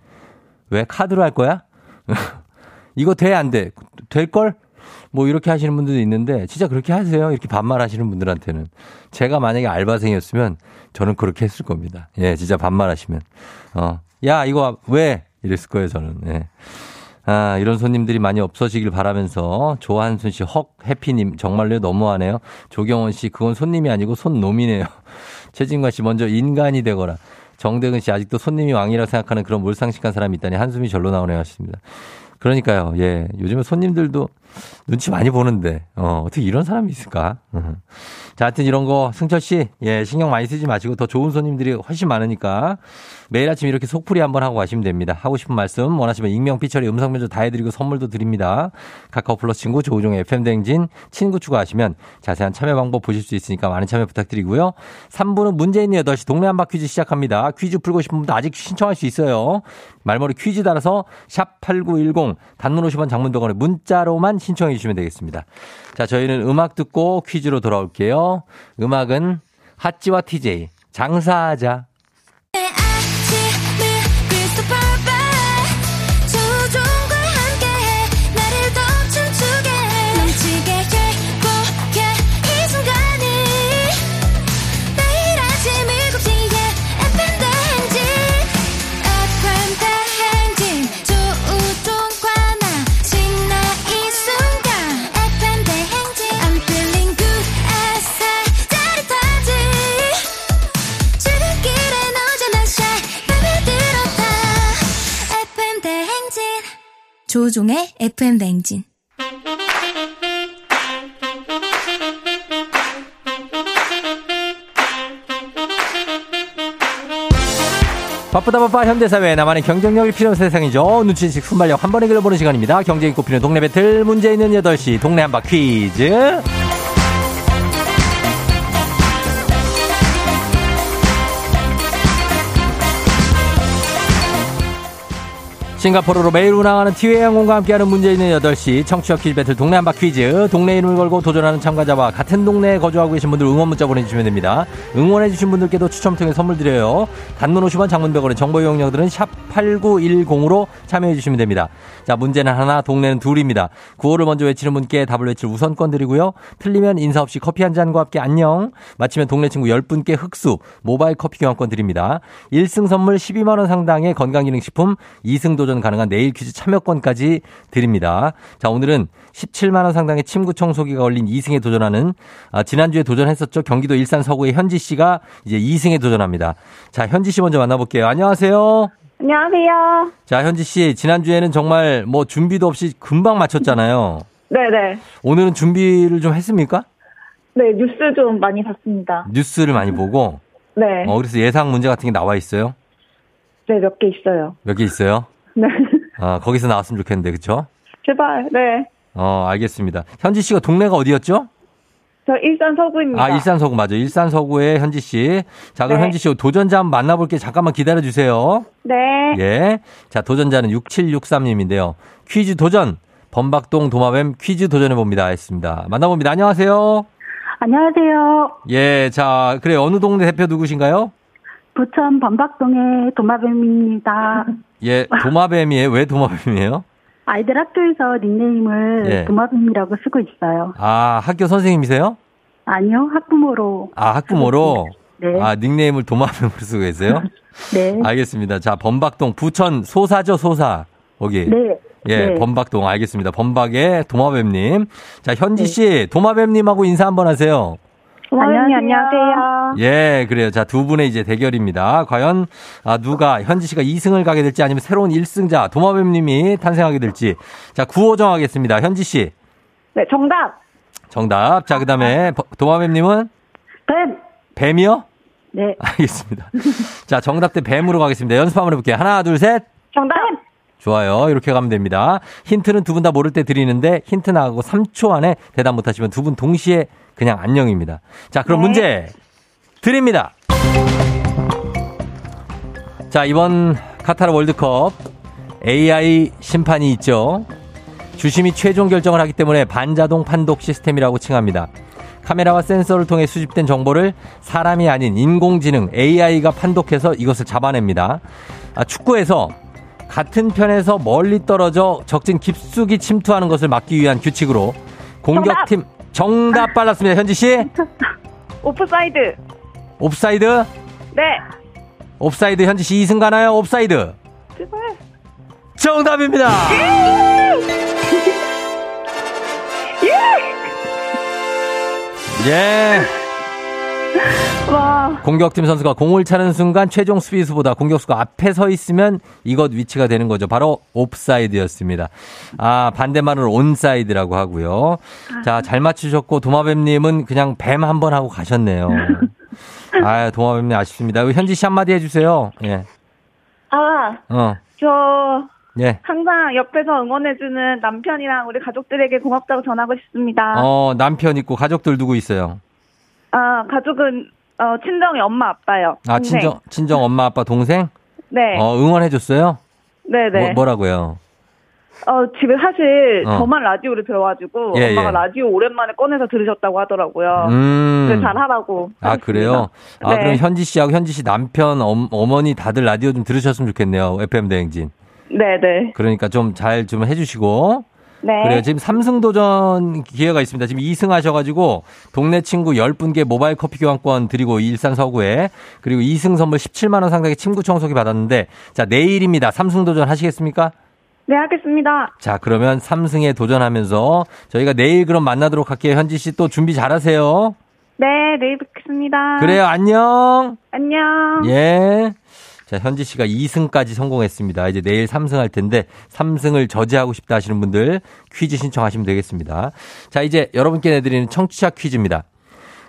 왜 카드로 할 거야? <laughs> 이거 돼, 안 돼? 될걸? 뭐 이렇게 하시는 분들도 있는데 진짜 그렇게 하세요. 이렇게 반말하시는 분들한테는 제가 만약에 알바생이었으면 저는 그렇게 했을 겁니다. 예, 진짜 반말하시면 어, 야 이거 왜 이랬을 거예요 저는. 예. 아, 이런 손님들이 많이 없어지길 바라면서 조한순 씨, 헉, 해피님 정말로 너무하네요. 조경원 씨, 그건 손님이 아니고 손놈이네요. <laughs> 최진관 씨, 먼저 인간이 되거라. 정대근 씨, 아직도 손님이 왕이라고 생각하는 그런 몰상식한 사람이 있다니 한숨이 절로 나오네요 하셨습니다. 그러니까요, 예. 요즘에 손님들도 눈치 많이 보는데, 어, 어떻게 이런 사람이 있을까? 음. 자, 하여튼 이런 거, 승철 씨, 예, 신경 많이 쓰지 마시고 더 좋은 손님들이 훨씬 많으니까 매일 아침 이렇게 속풀이 한번 하고 가시면 됩니다. 하고 싶은 말씀, 원하시면 익명, 피처리, 음성 면접 다 해드리고 선물도 드립니다. 카카오 플러스 친구, 조우종의 FM댕진 친구 추가하시면 자세한 참여 방법 보실 수 있으니까 많은 참여 부탁드리고요. 3부는 문재인 8시 동네 한바 퀴즈 시작합니다. 퀴즈 풀고 싶은 분도 아직 신청할 수 있어요. 말머리 퀴즈 달아서 샵8910 단문 50원 장문 100원에 문자로만 신청해 주시면 되겠습니다. 자, 저희는 음악 듣고 퀴즈로 돌아올게요. 음악은 핫지와 TJ 장사하자. 조종의 FM 대행진 바쁘다 바빠 현대사회 나만의 경쟁력이 필요한 세상이죠. 눈치식 순발력 한 번에 길러보는 시간입니다. 경쟁이 꼽히는 동네 배틀 문제 있는 8시 동네 한바 퀴즈. 싱가포르로 매일 운항하는 티웨이 항공과 함께하는 문제 있는 8시 청취자 퀴즈 배틀 동네 한바 퀴즈 동네 이름을 걸고 도전하는 참가자와 같은 동네에 거주하고 계신 분들 응원 문자 보내주시면 됩니다. 응원해주신 분들께도 추첨 통해 선물 드려요. 단문 50원 장문 100원의 정보 이용료들은 샵8910으로 참여해주시면 됩니다. 자 문제는 하나 동네는 둘입니다. 구호를 먼저 외치는 분께 답을 외칠 우선권 드리고요. 틀리면 인사 없이 커피 한 잔과 함께 안녕. 마치면 동네 친구 10분께 흑수 모바일 커피 교환권 드립니다. 1승 선물 12만원 상당의 건강기능식품 2승 도전 가능한 내일 퀴즈 참여권까지 드립니다. 자, 오늘은 17만 원 상당의 침구 청소기가 걸린 2승에 도전하는, 아, 지난주에 도전했었죠. 경기도 일산 서구의 현지 씨가 이제 2승에 도전합니다. 자, 현지 씨 먼저 만나볼게요. 안녕하세요. 안녕하세요. 자, 현지 씨, 지난주에는 정말 뭐 준비도 없이 금방 맞췄잖아요. 네네. 오늘은 준비를 좀 했습니까? 네, 뉴스 좀 많이 봤습니다. 뉴스를 많이 보고, 네. 어, 그래서 예상 문제 같은 게 나와 있어요? 네, 몇 개 있어요. 몇 개 있어요? 네. 아, 거기서 나왔으면 좋겠는데, 그쵸? 제발, 네. 어, 알겠습니다. 현지 씨가 동네가 어디였죠? 저 일산 서구입니다. 아, 일산 서구 맞아요. 일산 서구의 현지 씨. 자, 그럼 네. 현지 씨 도전자 한번 만나볼게요. 잠깐만 기다려 주세요. 네. 예. 자, 도전자는 6763님인데요. 퀴즈 도전. 범박동 도마뱀 퀴즈 도전해 봅니다. 했습니다. 만나봅니다. 안녕하세요. 안녕하세요. 예, 자, 그래 어느 동네 대표 누구신가요? 부천 범박동의 도마뱀입니다. <laughs> 예, 도마뱀이에요. 왜 도마뱀이에요? 아이들 학교에서 닉네임을 예. 도마뱀이라고 쓰고 있어요. 아, 학교 선생님이세요? 아니요, 학부모로. 아, 학부모로? <laughs> 네. 아, 닉네임을 도마뱀으로 쓰고 계세요? <laughs> 네. 알겠습니다. 자, 범박동 부천 소사죠, 소사. 거기. 네. 예, 네. 범박동 알겠습니다. 범박의 도마뱀님. 자, 현지 씨, 도마뱀님하고 인사 한번 하세요. 도마뱀님 안녕하세요. 예, 그래요. 자, 두 분의 이제 대결입니다. 과연 아, 누가 현지 씨가 2승을 가게 될지 아니면 새로운 1승자 도마뱀 님이 탄생하게 될지. 자, 구호 정하겠습니다. 현지 씨. 네, 정답. 정답. 자, 그다음에 버- 도마뱀 님은 뱀. 뱀이요? 네. 알겠습니다. 자, 정답 대 뱀으로 가겠습니다. 연습 한번 해 볼게요. 하나, 둘, 셋. 정답. 좋아요. 이렇게 가면 됩니다. 힌트는 두 분 다 모를 때 드리는데 힌트 나가고 3초 안에 대답 못하시면 두 분 동시에 그냥 안녕입니다. 자, 그럼 네. 문제 드립니다. 자, 이번 카타르 월드컵 AI 심판이 있죠. 주심이 최종 결정을 하기 때문에 반자동 판독 시스템이라고 칭합니다. 카메라와 센서를 통해 수집된 정보를 사람이 아닌 인공지능 AI가 판독해서 이것을 잡아냅니다. 아, 축구에서 같은 편에서 멀리 떨어져 적진 깊숙이 침투하는 것을 막기 위한 규칙으로 공격팀 정답 빨랐습니다. 현지 씨 <laughs> 오프사이드. 옵사이드 네. 옵사이드 현지 씨 2승 가나요? 옵사이드 제발. 정답입니다. 예. <laughs> <laughs> 와, 공격팀 선수가 공을 차는 순간 최종 수비수보다 공격수가 앞에 서 있으면 이것 위치가 되는 거죠. 바로 옵사이드였습니다. 아, 반대말은 온사이드라고 하고요. 자, 잘 맞추셨고 도마뱀님은 그냥 뱀 한 번 하고 가셨네요. <laughs> 아, 도마뱀님 아쉽습니다. 현지 씨 한마디 해주세요. 예. 아, 어, 저 예. 항상 옆에서 응원해주는 남편이랑 우리 가족들에게 고맙다고 전하고 싶습니다. 어, 남편 있고 가족들 누구 있어요? 아, 가족은 어, 친정이 엄마 아빠요. 아, 동생. 친정, 친정 엄마 아빠 동생? 네, 어, 응원해 줬어요? 네, 네. 뭐, 라고요 어, 집에 사실 어. 저만 라디오를 들어가지고 예, 엄마가 예. 라디오 오랜만에 꺼내서 들으셨다고 하더라고요. 음. 그래서 잘하라고. 아, 그래요? 아, 네. 그럼 현지 씨하고 현지 씨 남편, 엄, 어머니 다들 라디오 좀 들으셨으면 좋겠네요. FM 대행진. 네, 네. 그러니까 좀 잘좀 해주시고. 네. 그래요. 지금 삼승 도전 기회가 있습니다. 지금 2승 하셔가지고 동네 친구 10분께 모바일 커피 교환권 드리고 일산 서구에 그리고 2승 선물 17만원 상당의 침구 청소기 받았는데 자, 내일입니다. 삼승 도전 하시겠습니까? 네, 하겠습니다. 자, 그러면 삼승에 도전하면서 저희가 내일 그럼 만나도록 할게요. 현지 씨 또 준비 잘하세요. 네, 내일 뵙겠습니다. 그래요. 안녕. 안녕. 예. 자, 현지 씨가 2승까지 성공했습니다. 이제 내일 3승 할 텐데 3승을 저지하고 싶다 하시는 분들 퀴즈 신청하시면 되겠습니다. 자, 이제 여러분께 내드리는 청취자 퀴즈입니다.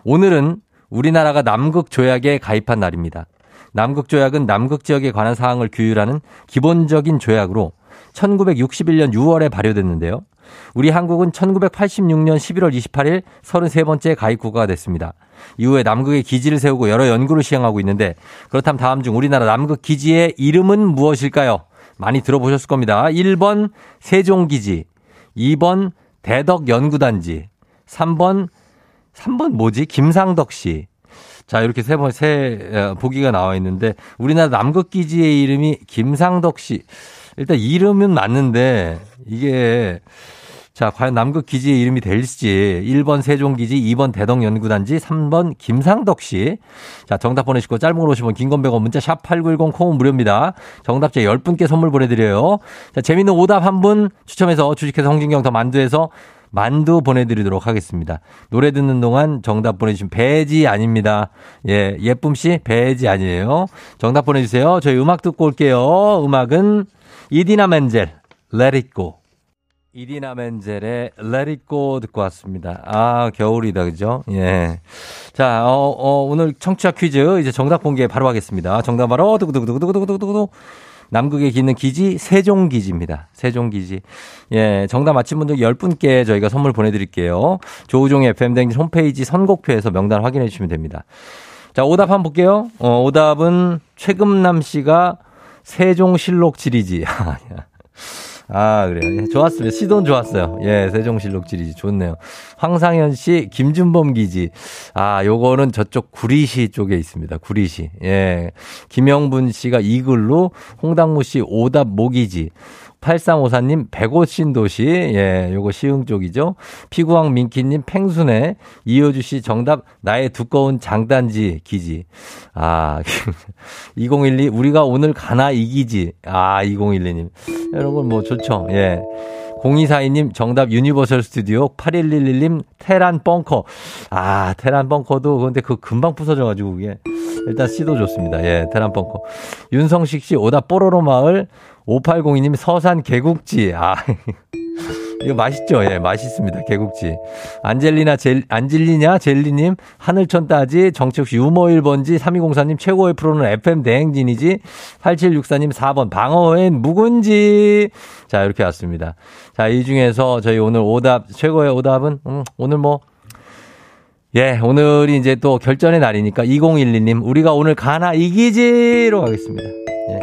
오늘은 우리나라가 남극 조약에 가입한 날입니다. 남극 조약은 남극 지역에 관한 사항을 규율하는 기본적인 조약으로 1961년 6월에 발효됐는데요. 우리 한국은 1986년 11월 28일 33번째 가입 국가가 됐습니다. 이후에 남극에 기지를 세우고 여러 연구를 시행하고 있는데 그렇다면 다음 중 우리나라 남극 기지의 이름은 무엇일까요? 많이 들어보셨을 겁니다. 1번 세종기지, 2번 대덕연구단지, 3번 3번 뭐지? 김상덕 씨. 자, 이렇게 세 번, 세, 어, 보기가 나와 있는데, 우리나라 남극 기지의 이름이 김상덕 씨. 일단 이름은 맞는데, 이게, 자, 과연 남극 기지의 이름이 될지, 1번 세종기지, 2번 대덕연구단지, 3번 김상덕 씨. 자, 정답 보내시고, 짧은 걸 오시면 긴건 100원, 문자 샵 8910, 콩은 무료입니다. 정답자 10분께 선물 보내드려요. 자, 재밌는 오답 한 분 추첨해서 주식회사 홍진경 더 만두에서 만두 보내드리도록 하겠습니다. 노래 듣는 동안 정답 보내주신 배지 아닙니다. 예, 예쁨 씨 배지 아니에요. 정답 보내주세요. 저희 음악 듣고 올게요. 음악은 이디나 멘젤, Let It Go. 이디나 멘젤의 Let It Go 듣고 왔습니다. 아, 겨울이다, 그죠? 예. 자, 어, 어, 오늘 청취자 퀴즈 이제 정답 공개 바로 하겠습니다. 정답 바로 두구두구두구두구두구두구. 남극에 있는 기지 세종기지입니다. 세종기지. 예, 정답 맞힌 분들 10분께 저희가 선물 보내드릴게요. 조우종의 FM댕진 홈페이지 선곡표에서 명단 확인해 주시면 됩니다. 자, 오답 한번 볼게요. 어, 오답은 최금남 씨가 세종실록 지리지. <laughs> 아, 그래요. 예, 좋았습니다. 시돈 좋았어요. 예, 세종실록 지리지. 좋네요. 황상현 씨, 김준범 기지. 아, 요거는 저쪽 구리시 쪽에 있습니다. 구리시. 예. 김영분 씨가 이글루, 홍당무 씨 오답 모기지. 8354님, 백오신 도시. 예, 요거 시흥 쪽이죠. 피구왕 민키님, 팽순에. 이효주 씨, 정답, 나의 두꺼운 장단지 기지. 아, <laughs> 2012, 우리가 오늘 가나 이기지. 아, 2012님. 이런 건 뭐 좋죠. 예. 0242님 정답 유니버설 스튜디오 8111님 테란 벙커 아 테란 벙커도 근데 그 금방 부서져가지고 그게 일단 씨도 좋습니다 예 테란 벙커 윤성식 씨 오다 뽀로로 마을 5802님 서산 개국지 아 <laughs> 이거 맛있죠? 예, 맛있습니다. 개국지. 안젤리나 젤, 안젤리냐 젤리님, 하늘천 따지, 정치혁씨 유머 1번지, 3204님 최고의 프로는 FM 대행진이지, 8764님 4번 방어엔 묵은지. 자, 이렇게 왔습니다. 자, 이 중에서 저희 오늘 오답, 최고의 오답은, 음, 오늘 뭐, 예, 오늘이 이제 또 결전의 날이니까 2012님, 우리가 오늘 가나 이기지로 가겠습니다. 예.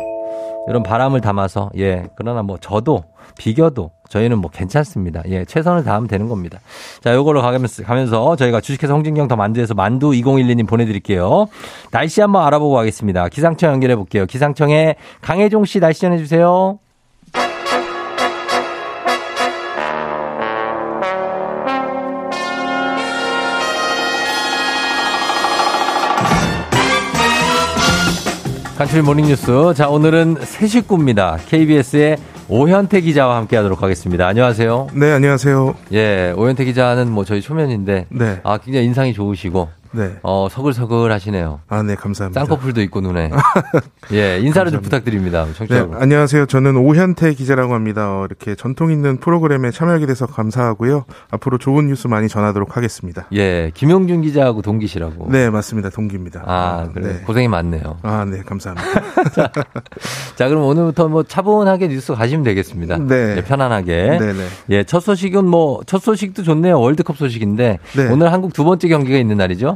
이런 바람을 담아서, 예. 그러나 뭐 저도, 비겨도 저희는 뭐 괜찮습니다. 예, 최선을 다하면 되는 겁니다. 자, 요걸로 가면서, 가면서 저희가 주식회사 홍진경 더 만두에서 만두 2012님 보내드릴게요. 날씨 한번 알아보고 가겠습니다. 기상청 연결해 볼게요. 기상청에 강혜종 씨 날씨 전해주세요. 간추리 모닝뉴스. 자, 오늘은 새 식구입니다. KBS의 오현태 기자와 함께 하도록 하겠습니다. 안녕하세요. 네, 안녕하세요. 예, 오현태 기자는 뭐 저희 초면인데. 네. 아, 굉장히 인상이 좋으시고. 네. 어, 서글서글 하시네요. 아, 네, 감사합니다. 쌍꺼풀도 있고 눈에. <laughs> 예, 인사를 좀 부탁드립니다. 네, 청취자분. 안녕하세요. 저는 오현태 기자라고 합니다. 어, 이렇게 전통 있는 프로그램에 참여하게 돼서 감사하고요. 앞으로 좋은 뉴스 많이 전하도록 하겠습니다. 예, 김용준 기자하고 동기시라고. 네, 맞습니다. 동기입니다. 아, 그래. 네. 고생이 많네요. 아, 네, 감사합니다. <laughs> 자, 그럼 오늘부터 뭐 차분하게 뉴스 가시면 되겠습니다. 네. 편안하게. 네, 네. 예, 첫 소식은 뭐, 첫 소식도 좋네요. 월드컵 소식인데. 네. 오늘 한국 두 번째 경기가 있는 날이죠?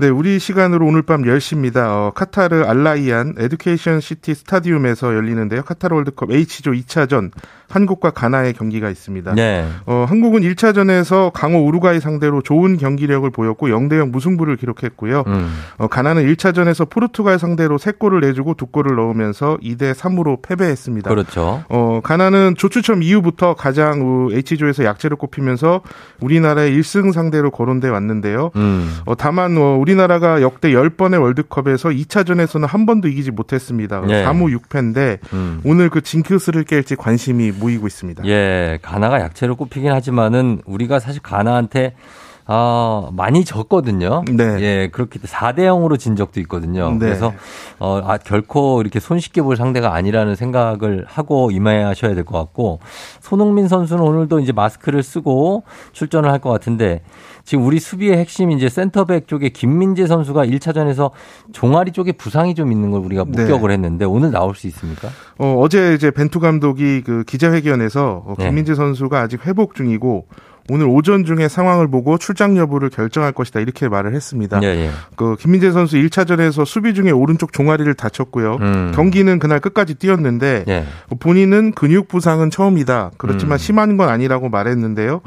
네, 우리 시간으로 오늘 밤 10시입니다. 어, 카타르 알라이안 에듀케이션 시티 스타디움에서 열리는데요. 카타르 월드컵 H조 2차전 한국과 가나의 경기가 있습니다. 네. 어, 한국은 1차전에서 강호 우루과이 상대로 좋은 경기력을 보였고 0대 0 무승부를 기록했고요. 음. 어, 가나는 1차전에서 포르투갈 상대로 3골을 내주고 2골을 넣으면서 2대 3으로 패배했습니다. 그렇죠. 어, 가나는 조추첨 이후부터 가장 어, H조에서 약체를 꼽히면서 우리나라의 1승 상대로 거론돼 왔는데요. 음. 어, 다만 어, 우리 나라가 역대 10번의 월드컵에서 2차전에서는 한 번도 이기지 못했습니다. 네. 4무 6패인데 음. 오늘 그 징크스를 깰지 관심이 모이고 있습니다. 예, 가나가 약체로 꼽히긴 하지만은 우리가 사실 가나한테 아, 많이 졌거든요. 네. 예, 그렇기 때문에 4대 0으로 진 적도 있거든요. 네. 그래서 어, 아, 결코 이렇게 손쉽게 볼 상대가 아니라는 생각을 하고 임해하셔야 될 것 같고 손흥민 선수는 오늘도 이제 마스크를 쓰고 출전을 할 것 같은데 지금 우리 수비의 핵심 이제 센터백 쪽에 김민재 선수가 1차전에서 종아리 쪽에 부상이 좀 있는 걸 우리가 네. 목격을 했는데 오늘 나올 수 있습니까? 어, 어제 이제 벤투 감독이 그 기자회견에서 어, 네. 김민재 선수가 아직 회복 중이고 오늘 오전 중에 상황을 보고 출장 여부를 결정할 것이다 이렇게 말을 했습니다. 예, 예. 그 김민재 선수 1차전에서 수비 중에 오른쪽 종아리를 다쳤고요. 음. 경기는 그날 끝까지 뛰었는데 예. 본인은 근육 부상은 처음이다. 그렇지만 음. 심한 건 아니라고 말했는데요.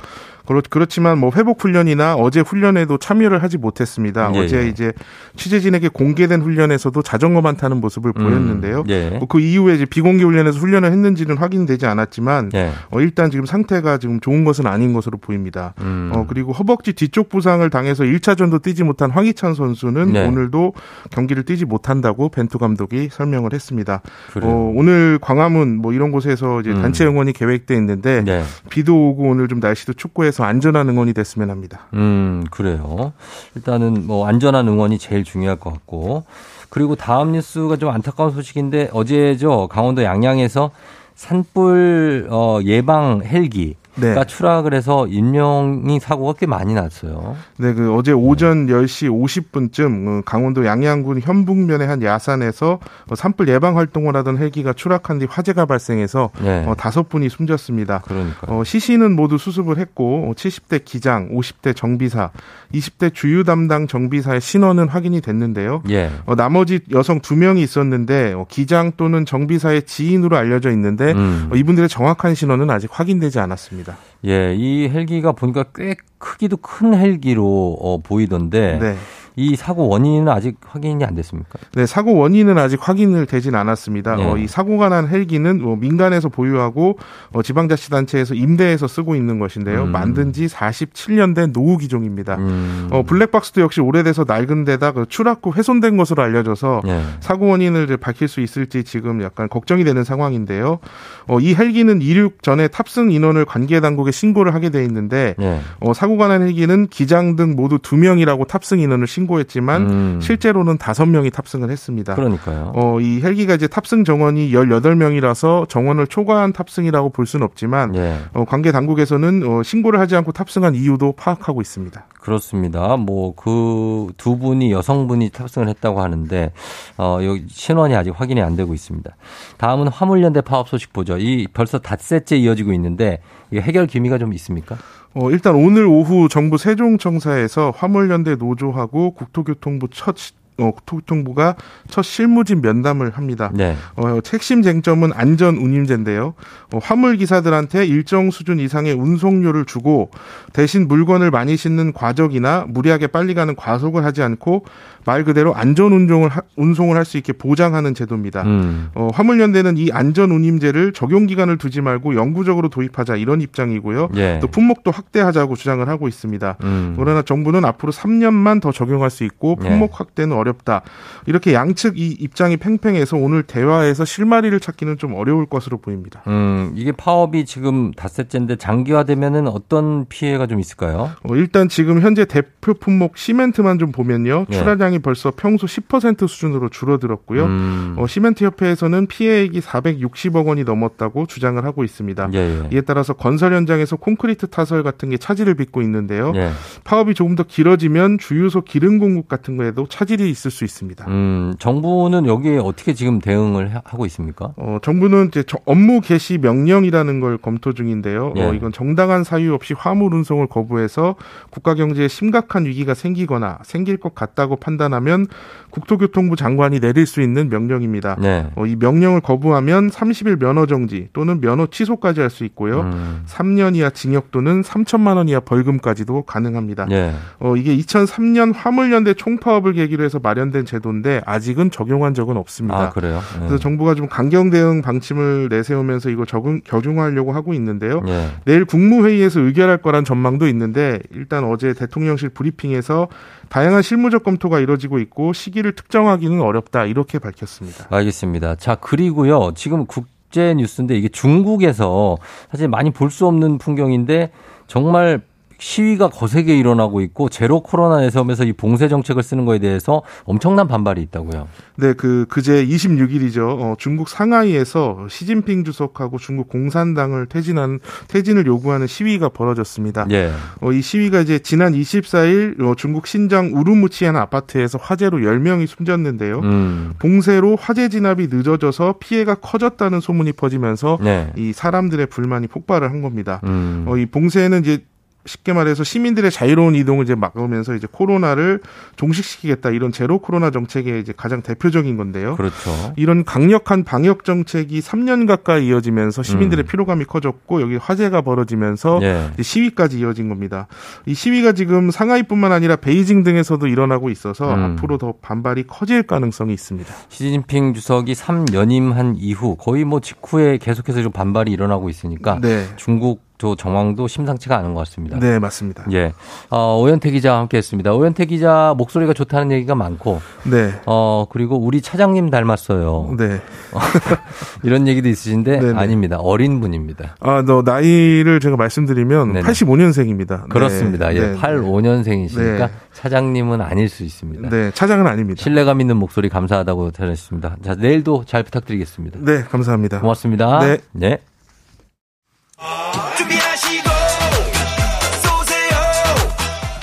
그렇, 그렇지만 뭐 회복 훈련이나 어제 훈련에도 참여를 하지 못했습니다. 예, 어제 예. 이제 취재진에게 공개된 훈련에서도 자전거만 타는 모습을 보였는데요. 음. 예. 뭐그 이후에 이제 비공개 훈련에서 훈련을 했는지는 확인되지 않았지만 예. 어, 일단 지금 상태가 지금 좋은 것은 아닌 것으로 보입니다. 음. 어, 그리고 허벅지 뒤쪽 부상을 당해서 1차전도 뛰지 못한 황희찬 선수는 네. 오늘도 경기를 뛰지 못한다고 벤투 감독이 설명을 했습니다. 그래요. 어, 오늘 광화문 뭐 이런 곳에서 이제 음. 단체 응원이 계획돼 있는데 네. 비도 오고 오늘 좀 날씨도 춥고 해서 안전한 응원이 됐으면 합니다. 음, 그래요. 일단은 뭐 안전한 응원이 제일 중요할 것 같고. 그리고 다음 뉴스가 좀 안타까운 소식인데 어제죠. 강원도 양양에서 산불 어, 예방 헬기 가 네. 추락을 해서 인명이 사고가 꽤 많이 났어요. 네, 그 어제 오전 10시 50분쯤 강원도 양양군 현북면의 한 야산에서 어, 산불 예방 활동을 하던 헬기가 추락한 뒤 화재가 발생해서 네. 어, 다섯 분이 숨졌습니다. 그러니까. 어, 시신은 모두 수습을 했고 어, 70대 기장, 50대 정비사, 20대 주유 담당 정비사의 신원은 확인이 됐는데요. 예. 어, 나머지 여성 두 명이 있었는데 어, 기장 또는 정비사의 지인으로 알려져 있는데 음. 어, 이분들의 정확한 신원은 아직 확인되지 않았습니다. 예, 이 헬기가 보니까 꽤 크기도 큰 헬기로 어, 보이던데 네. 이 사고 원인은 아직 확인이 안 됐습니까? 네, 사고 원인은 아직 확인을 되진 않았습니다. 네. 어, 이 사고가 난 헬기는 뭐 민간에서 보유하고 어, 지방자치단체에서 임대해서 쓰고 있는 것인데요. 음. 만든 지 47년 된 노후 기종입니다. 음. 어, 블랙박스도 역시 오래돼서 낡은 데다 그 추락 후 훼손된 것으로 알려져서 예. 사고 원인을 밝힐 수 있을지 지금 약간 걱정이 되는 상황인데요. 어, 이 헬기는 이륙 전에 탑승 인원을 관계 당국에 신고를 하게 돼 있는데 예. 어, 사고가 난 헬기는 기장 등 모두 두 명이라고 탑승 인원을 신고 했지만 음. 실제로는 다섯 명이 탑승을 했습니다. 그러니까요. 어, 이 헬기가 이제 탑승 정원이 18명이라서 정원을 초과한 탑승이라고 볼 수는 없지만 예. 어, 관계 당국에서는 어, 신고를 하지 않고 탑승한 이유도 파악하고 있습니다. 그렇습니다. 뭐 그 두 분이 여성분이 탑승을 했다고 하는데 어 여기 신원이 아직 확인이 안 되고 있습니다. 다음은 화물연대 파업 소식 보죠. 이 벌써 닷새째 이어지고 있는데 해결 기미가 좀 있습니까? 어, 일단 오늘 오후 정부 세종청사에서 화물연대 노조하고 국토교통부 첫 시- 어, 국토교통부가 첫 실무진 면담을 합니다. 네. 어, 핵심 쟁점은 안전 운임제인데요. 어, 화물 기사들한테 일정 수준 이상의 운송료를 주고 대신 물건을 많이 싣는 과적이나 무리하게 빨리 가는 과속을 하지 않고 말 그대로 안전 운송을 하- 운송을 할 수 있게 보장하는 제도입니다. 음. 어, 화물연대는 이 안전 운임제를 적용 기간을 두지 말고 영구적으로 도입하자 이런 입장이고요. 예. 또 품목도 확대하자고 주장을 하고 있습니다. 음. 그러나 정부는 앞으로 3년만 더 적용할 수 있고 예. 품목 확대는 어렵다. 이렇게 양측 이 입장이 팽팽해서 오늘 대화에서 실마리를 찾기는 좀 어려울 것으로 보입니다. 음, 이게 파업이 지금 닷새째인데 장기화되면은 어떤 피해가 좀 있을까요? 어, 일단 지금 현재 대표 품목 시멘트만 좀 보면요. 예. 출하량 이 벌써 평소 10% 수준으로 줄어들었고요. 음. 어, 시멘트 협회에서는 피해액이 460억 원이 넘었다고 주장을 하고 있습니다. 예, 예. 이에 따라서 건설 현장에서 콘크리트 타설 같은 게 차질을 빚고 있는데요. 예. 파업이 조금 더 길어지면 주유소 기름 공급 같은 거에도 차질이 있을 수 있습니다. 음, 정부는 여기에 어떻게 지금 대응을 하- 하고 있습니까? 어, 정부는 이제 저- 업무 개시 명령이라는 걸 검토 중인데요. 예. 어, 이건 정당한 사유 없이 화물 운송을 거부해서 국가 경제에 심각한 위기가 생기거나 생길 것 같다고 판단 하면 국토교통부 장관이 내릴 수 있는 명령입니다. 네. 어, 이 명령을 거부하면 30일 면허 정지 또는 면허 취소까지 할 수 있고요. 음. 3년 이하 징역 또는 3천만 원 이하 벌금까지도 가능합니다. 예. 어, 이게 2003년 화물연대 총파업을 계기로 해서 마련된 제도인데 아직은 적용한 적은 없습니다. 아, 그래요? 예. 그래서 정부가 좀 강경 대응 방침을 내세우면서 이거 적응 적용하려고 하고 있는데요. 예. 내일 국무회의에서 의결할 거란 전망도 있는데 일단 어제 대통령실 브리핑에서 다양한 실무적 검토가 이 뤄지고 있고 시기를 특정하기는 어렵다 이렇게 밝혔습니다. 알겠습니다. 자, 그리고요. 지금 국제 뉴스인데 이게 중국에서 사실 많이 볼 수 없는 풍경인데 정말 시위가 거세게 일어나고 있고 제로 코로나 에서면서 이 봉쇄 정책을 쓰는 거에 대해서 엄청난 반발이 있다고요. 네, 그 그제 26일이죠. 어, 중국 상하이에서 시진핑 주석하고 중국 공산당을 퇴진한 퇴진을 요구하는 시위가 벌어졌습니다. 예. 어, 이 시위가 이제 지난 24일 어, 중국 신장 우르무치의 한 아파트에서 화재로 10명이 숨졌는데요. 음. 봉쇄로 화재 진압이 늦어져서 피해가 커졌다는 소문이 퍼지면서 네. 이 사람들의 불만이 폭발을 한 겁니다. 음. 어, 이 봉쇄는 이제 쉽게 말해서 시민들의 자유로운 이동을 이제 막으면서 이제 코로나를 종식시키겠다 이런 제로 코로나 정책의 이제 가장 대표적인 건데요. 그렇죠. 이런 강력한 방역 정책이 3년 가까이 이어지면서 시민들의 음. 피로감이 커졌고 여기 화재가 벌어지면서 예. 시위까지 이어진 겁니다. 이 시위가 지금 상하이뿐만 아니라 베이징 등에서도 일어나고 있어서 음. 앞으로 더 반발이 커질 가능성이 있습니다. 시진핑 주석이 3연임한 이후 거의 뭐 직후에 계속해서 좀 반발이 일어나고 있으니까 네. 중국 저 정황도 심상치가 않은 것 같습니다. 네, 맞습니다. 예. 어, 오현태 기자와 함께 했습니다. 오현태 기자 목소리가 좋다는 얘기가 많고, 네. 어, 그리고 우리 차장님 닮았어요. 네. <laughs> 이런 얘기도 있으신데, 네네. 아닙니다. 어린 분입니다. 아, 너 나이를 제가 말씀드리면 네네. 85년생입니다. 그렇습니다. 예. 네. 85년생이시니까 네. 차장님은 아닐 수 있습니다. 네, 차장은 아닙니다. 신뢰감 있는 목소리 감사하다고 전했습니다. 자, 내일도 잘 부탁드리겠습니다. 네, 감사합니다. 고맙습니다. 네. 네.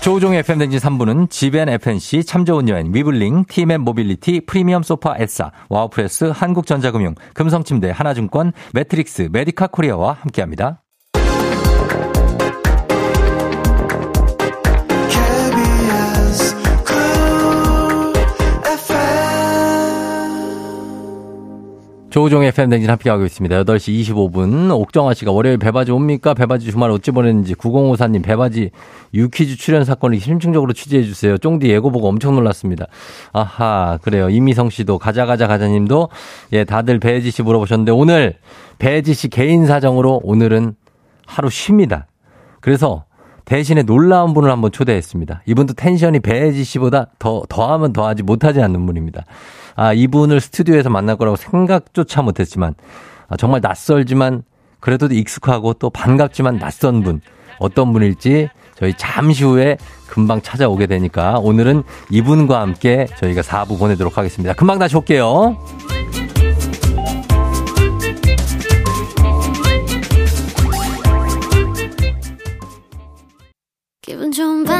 조우종의 FM 대행진 3부는 지벤 FNC, 참 좋은 여행, 위블링, 티맵 모빌리티, 프리미엄 소파 에싸, 와우프레스, 한국전자금융, 금성침대, 하나증권, 매트릭스, 메디카 코리아와 함께합니다. 조우종의 FM 댕진 함께하고 있습니다. 8시 25분. 옥정아 씨가 월요일 배바지 옵니까? 배바지 주말 어찌 보냈는지 9054님 배바지 유퀴즈 출연 사건을 심층적으로 취재해 주세요. 쫑디 예고 보고 엄청 놀랐습니다. 아하, 그래요. 이미성 씨도 가자 가자 가자님도 예, 다들 배지 씨 물어보셨는데 오늘 배지 씨 개인 사정으로 오늘은 하루 쉽니다. 그래서 대신에 놀라운 분을 한번 초대했습니다. 이분도 텐션이 배지 씨보다 더, 더하면 더하지 못하지 않는 분입니다. 아, 이분을 스튜디오에서 만날 거라고 생각조차 못했지만, 아, 정말 낯설지만, 그래도 익숙하고 또 반갑지만 낯선 분. 어떤 분일지 저희 잠시 후에 금방 찾아오게 되니까 오늘은 이분과 함께 저희가 4부 보내도록 하겠습니다. 금방 다시 올게요. 기분 좋은 바람에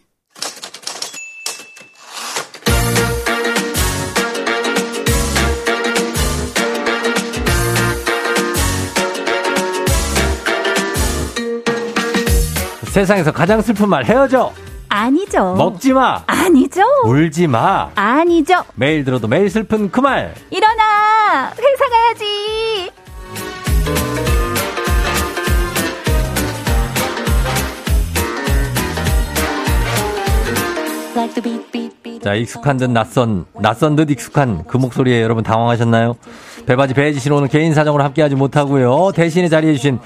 세상에서 가장 슬픈 말 헤어져. 아니죠. 먹지 마. 아니죠. 울지 마. 아니죠. 매일 들어도 매일 슬픈 그 말. 일어나. 회사 가야지. 자, 익숙한 듯 낯선, 낯선 듯 익숙한 그 목소리에 여러분 당황하셨나요? 배바지 배지신 오늘 개인 사정으로 함께하지 못하고요. 대신에 자리해주신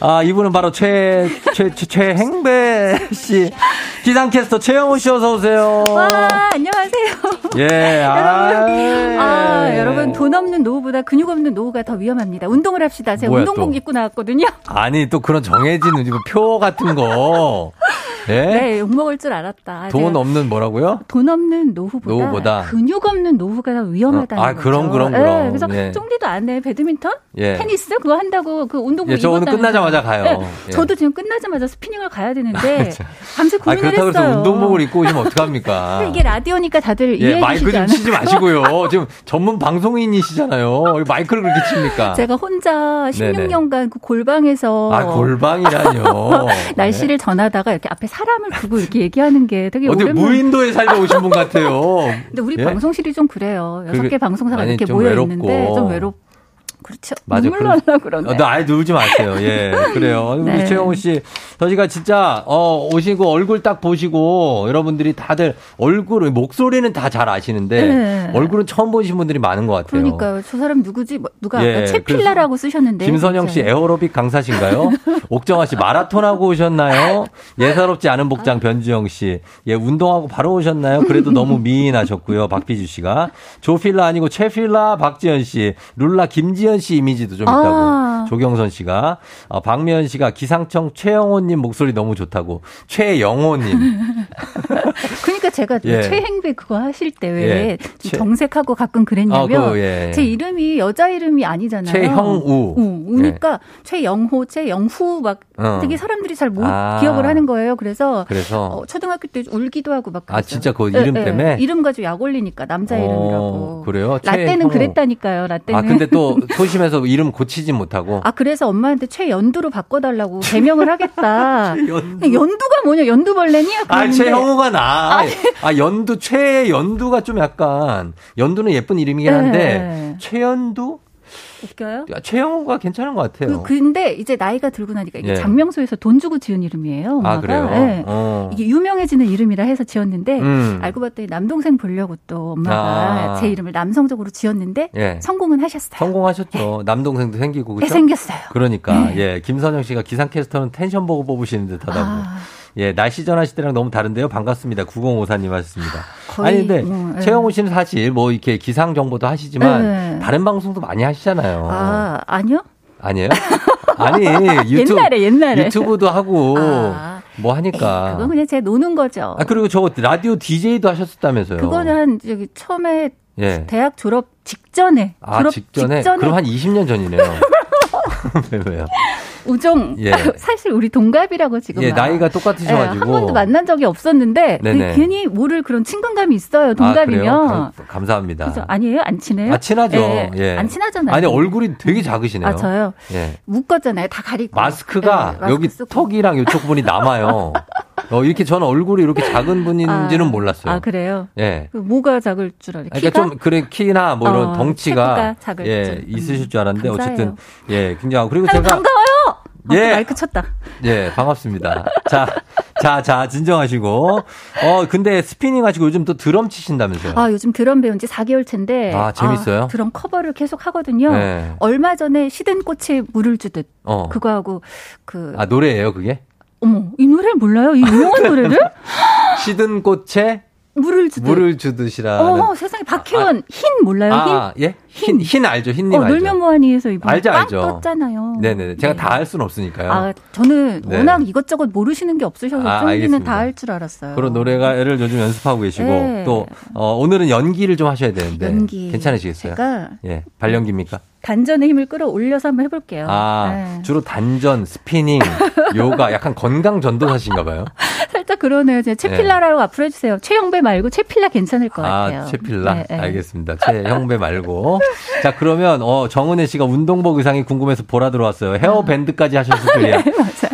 아, 이분은 바로 최, 최, 최, 최행배 씨. 기상캐스터 최영호 씨 어서오세요. 와, 안녕하세요. 예, 아, <laughs> 여러분, 아, 여러분 돈 없는 노후보다 근육 없는 노후가 더 위험합니다. 운동을 합시다. 제가 운동복 또? 입고 나왔거든요. 아니, 또 그런 정해진 이거 표 같은 거. <laughs> 예? 네, 욕 먹을 줄 알았다. 돈 없는 뭐라고요? 돈 없는 노후보다, 노후보다. 근육 없는 노후가 더 위험하다는 어, 아, 거죠. 그럼, 그럼, 네, 그럼. 그래서 예. 쫑디도 안 해. 배드민턴? 예. 테니스? 그거 한다고 그 운동복 예, 저 오늘. 끝나자마자 가요. 네, 예. 저도 지금 끝나자마자 스피닝을 가야 되는데 밤새 아, 고민을 그렇다고 했어요. 해서 운동복을 입고 오시면 어떡합니까? <laughs> 이게 라디오니까 다들 예, 마이크 좀? 치지 마시고요. <laughs> 지금 전문 방송인이시잖아요. 왜 마이크를 그렇게 칩니까? 제가 혼자 네네. 16년간 그 골방에서 아, 골방이라뇨. <laughs> 날씨를 전하다가 이렇게 앞에 사람을 두고 이렇게 얘기하는 게 되게 어디 오랜만. 무인도에 살다 오신 분 같아요. <laughs> 근데 우리 예? 방송실이 좀 그래요. 여섯 개 방송사가 아니, 이렇게 좀 모여 외롭고. 있는데 좀 외롭. 그렇죠. 맞아. 눈물 날라 그러네. 어, 나 아예 울지 마세요. 예, 그래요. <laughs> 우리 네. 최영호 씨, 저희가 진짜 어 오시고 얼굴 딱 보시고 여러분들이 다들 얼굴 목소리는 다 잘 아시는데 네. 얼굴은 처음 보신 분들이 많은 것 같아요. 그러니까요. 저 사람 누구지? 뭐, 누가 예, 채필라라고 쓰셨는데. 김선영 씨 진짜. 에어로빅 강사신가요? <laughs> 옥정아 씨 마라톤 하고 오셨나요? 예사롭지 않은 복장 변주영 씨. 예, 운동하고 바로 오셨나요? 그래도 너무 미인하셨고요. 박비주 씨가. 조필라 아니고 최필라 박지현 씨. 룰라 김지현 씨 이미지도 좀 있다고. 아. 조경선 씨가. 어, 박미연 씨가 기상청 최영호님 목소리 너무 좋다고. 최영호님. <laughs> 그러니까 제가 예. 최행배 그거 하실 때왜 예. 정색하고 가끔 그랬냐면 아, 그거, 예. 제 이름이 여자 이름이 아니잖아요. 최형우. 예. 우. 우니까 최영호, 최영후 막 어. 되게 사람들이 잘못 아. 기억을 하는 거예요. 그래서 그래서. 어, 초등학교 때 울기도 하고 막 아, 그랬어요. 진짜 그 예, 이름 예. 때문에? 이름 가지고 약 올리니까 남자 어, 이름이라고. 그래요? 라떼는 최형우. 그랬다니까요. 라떼는. 아, 근데 또 <laughs> 소심해서 이름 고치진 못하고. 아, 그래서 엄마한테 최연두로 바꿔달라고 개명을 하겠다. 연두가 뭐냐? 연두벌레니? 아, 최형우가 나. 아, 연두, 최연두가 좀 약간, 연두는 예쁜 이름이긴 한데, 네. 최연두? 웃겨요? 야, 최형우가 괜찮은 것 같아요. 그, 근데 이제 나이가 들고 나니까 이게 예. 장명소에서 돈 주고 지은 이름이에요. 엄마가. 아, 그래요? 예. 어. 이게 유명해지는 이름이라 해서 지었는데 음. 알고 봤더니 남동생 보려고 또 엄마가 아. 제 이름을 남성적으로 지었는데 예. 성공은 하셨어요. 성공하셨죠. 남동생도 생기고, 그죠? 네, 생겼어요. 그러니까, 예. 김선영 씨가 기상캐스터는 텐션 보고 뽑으시는 듯 하다고. 아. 예, 날씨 때랑 너무 다른데요. 반갑습니다. 9054님 하셨습니다. 거의 아니, 근데 뭐, 예. 최영우 씨는 사실 뭐 이렇게 기상 정보도 하시지만 네. 다른 방송도 많이 하시잖아요. 아, 아니요? 아니에요? 아니, <laughs> 유튜브. 옛날에, 옛날에. 유튜브도 하고, 아. 뭐 하니까. 그건 그냥 제가 노는 거죠. 아, 그리고 저 라디오 DJ도 하셨다면서요. 그거는 한 저기 처음에 예. 대학 졸업 직전에 아, 졸업 직전에? 직전에 그럼 한 20년 전이네요. <laughs> <laughs> 왜, 왜요? 우정 예. <laughs> 사실 우리 동갑이라고 지금 예, 막. 나이가 똑같으셔가지고. 예, 한 번도 만난 적이 없었는데 네네. 괜히 모를 그런 친근감이 있어요 아, 동갑이면 그래요? 감- 감사합니다. 그죠? 아니에요 안 친해요? 아, 친하죠. 예, 예. 안 친하잖아요. 아니, 얼굴이 되게 작으시네요. 아 저요 예. 묶었잖아요 다 가리고 마스크가 예, 마스크 여기 쓰고. 턱이랑 이쪽 부분이 남아요. <laughs> 어, 이렇게 저는 얼굴이 이렇게 작은 분인지는 아, 몰랐어요. 아 그래요? 예. 그 뭐가 작을 줄 알아요? 그러니까 키가? 좀 그래 키나 뭐 이런 어, 덩치가 예 줄. 음, 있으실 줄 알았는데 감사해요. 어쨌든 예 굉장히 그리고 제가 반가워요. 어, 예. 마이크 쳤다. 예 반갑습니다. 자 자, 자, 진정하시고. 어, 근데 스피닝 하시고 요즘 또 드럼 치신다면서요? 아, 요즘 드럼 배운 지 4개월 차인데. 아, 재밌어요? 드럼 커버를 계속 하거든요. 네. 얼마 전에 시든 꽃에 물을 주듯. 어. 그거 하고, 그. 아, 노래예요, 그게? 어머, 이 노래를 몰라요? 이 유명한 노래를? <laughs> 시든 꽃에 물을 주듯. 물을 주듯이라는. 어, 세상에. 박혜원, 흰 몰라요? 아, 흰? 예? 흰, 흰 알죠, 흰님 어, 알죠. 놀면 뭐하니에서 이번에 알죠, 빵 알죠. 떴잖아요. 네네. 제가 다할 수는 없으니까요. 아, 저는 네. 워낙 이것저것 모르시는 게 없으셔서 아, 쫑디는 알겠습니다. 다할줄 알았어요. 그런 노래가를 요즘 연습하고 계시고 네. 또 어, 오늘은 연기를 좀 하셔야 되는데 연기. 괜찮으시겠어요? 제가 예, 발연기입니까? 단전의 힘을 끌어올려서 한번 해볼게요. 아, 네. 주로 단전, 스피닝, 요가, 약간 건강 전도사신가 봐요. <laughs> 살짝 그러네요. 제가 최필라라고 앞으로 해주세요. 최영배 말고 최필라 괜찮을 것 같아요. 아, 최필라. 네, 네. 알겠습니다. 최영배 말고. 자, 그러면 어 정은혜 씨가 운동복 의상이 궁금해서 보라 들어왔어요. 헤어밴드까지 하셨을 <laughs> 줄이야.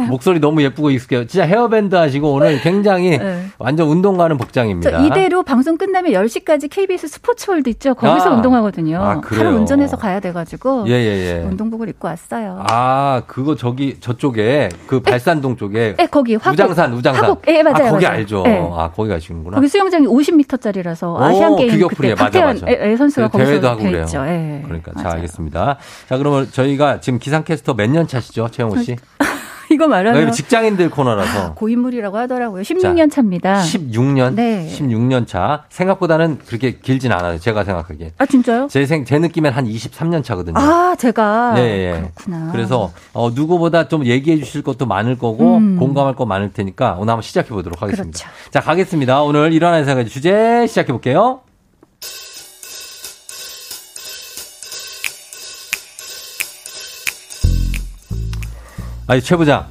목소리 너무 예쁘고 익숙해요. 진짜 헤어밴드 하시고 오늘 굉장히 네. 완전 운동 가는 복장입니다. 저 이대로 방송 끝나면 10시까지 KBS 스포츠월드 있죠. 거기서 아. 운동하거든요. 아, 그래요? 하루 운전해서 가야 돼가지고 예, 예, 예. 운동복을 입고 왔어요. 아, 그거 저기 저쪽에 그 발산동 쪽에 네, 거기 화곡. 우장산, 우장산. 화곡. 예, 맞아요, 아, 거기 맞아요. 알죠. 네. 아, 거기 가시는구나. 거기 수영장이 50m짜리라서 오, 아시안 게임. 그때 맞아, 박태환. 애- 애 선수가 그 거기서 대회도 하고 돼 그래요. 있죠. 예. 그러니까 자 맞아요. 알겠습니다. 자 그러면 저희가 지금 기상캐스터 몇 년 차시죠, 최영호 씨? <laughs> 이거 말하면 여기 직장인들 코너라서 고인물이라고 하더라고요. 16년 차입니다. 16년, 네. 16년 차 생각보다는 그렇게 길진 않아요. 제가 생각하기엔. 아 진짜요? 제, 생, 제 느낌엔 한 23년 차거든요. 아 제가 예, 예. 그렇구나. 그래서 어, 누구보다 좀 얘기해 주실 것도 많을 거고 음. 공감할 거 많을 테니까 오늘 한번 시작해 보도록 하겠습니다. 그렇죠. 자 가겠습니다. 오늘 일어나는 생각 주제 시작해 볼게요. 아니 최 부장,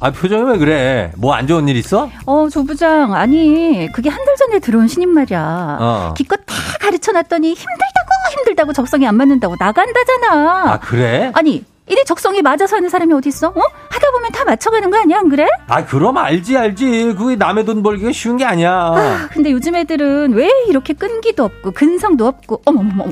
아 표정이 왜 그래? 뭐 안 좋은 일 있어? 어, 조 부장, 아니, 그게 한 달 전에 들어온 신임 말이야. 어. 기껏 다 가르쳐 놨더니 힘들다고, 힘들다고 적성이 안 맞는다고 나간다잖아. 아 그래? 아니, 이래 적성이 맞아서 하는 사람이 어딨어? 어? 하다 보면 다 맞춰가는 거 아니야, 안 그래? 아 그럼 알지 알지. 그게 남의 돈 벌기가 쉬운 게 아니야. 아, 근데 요즘 애들은 왜 이렇게 끈기도 없고, 근성도 없고, 어머머머.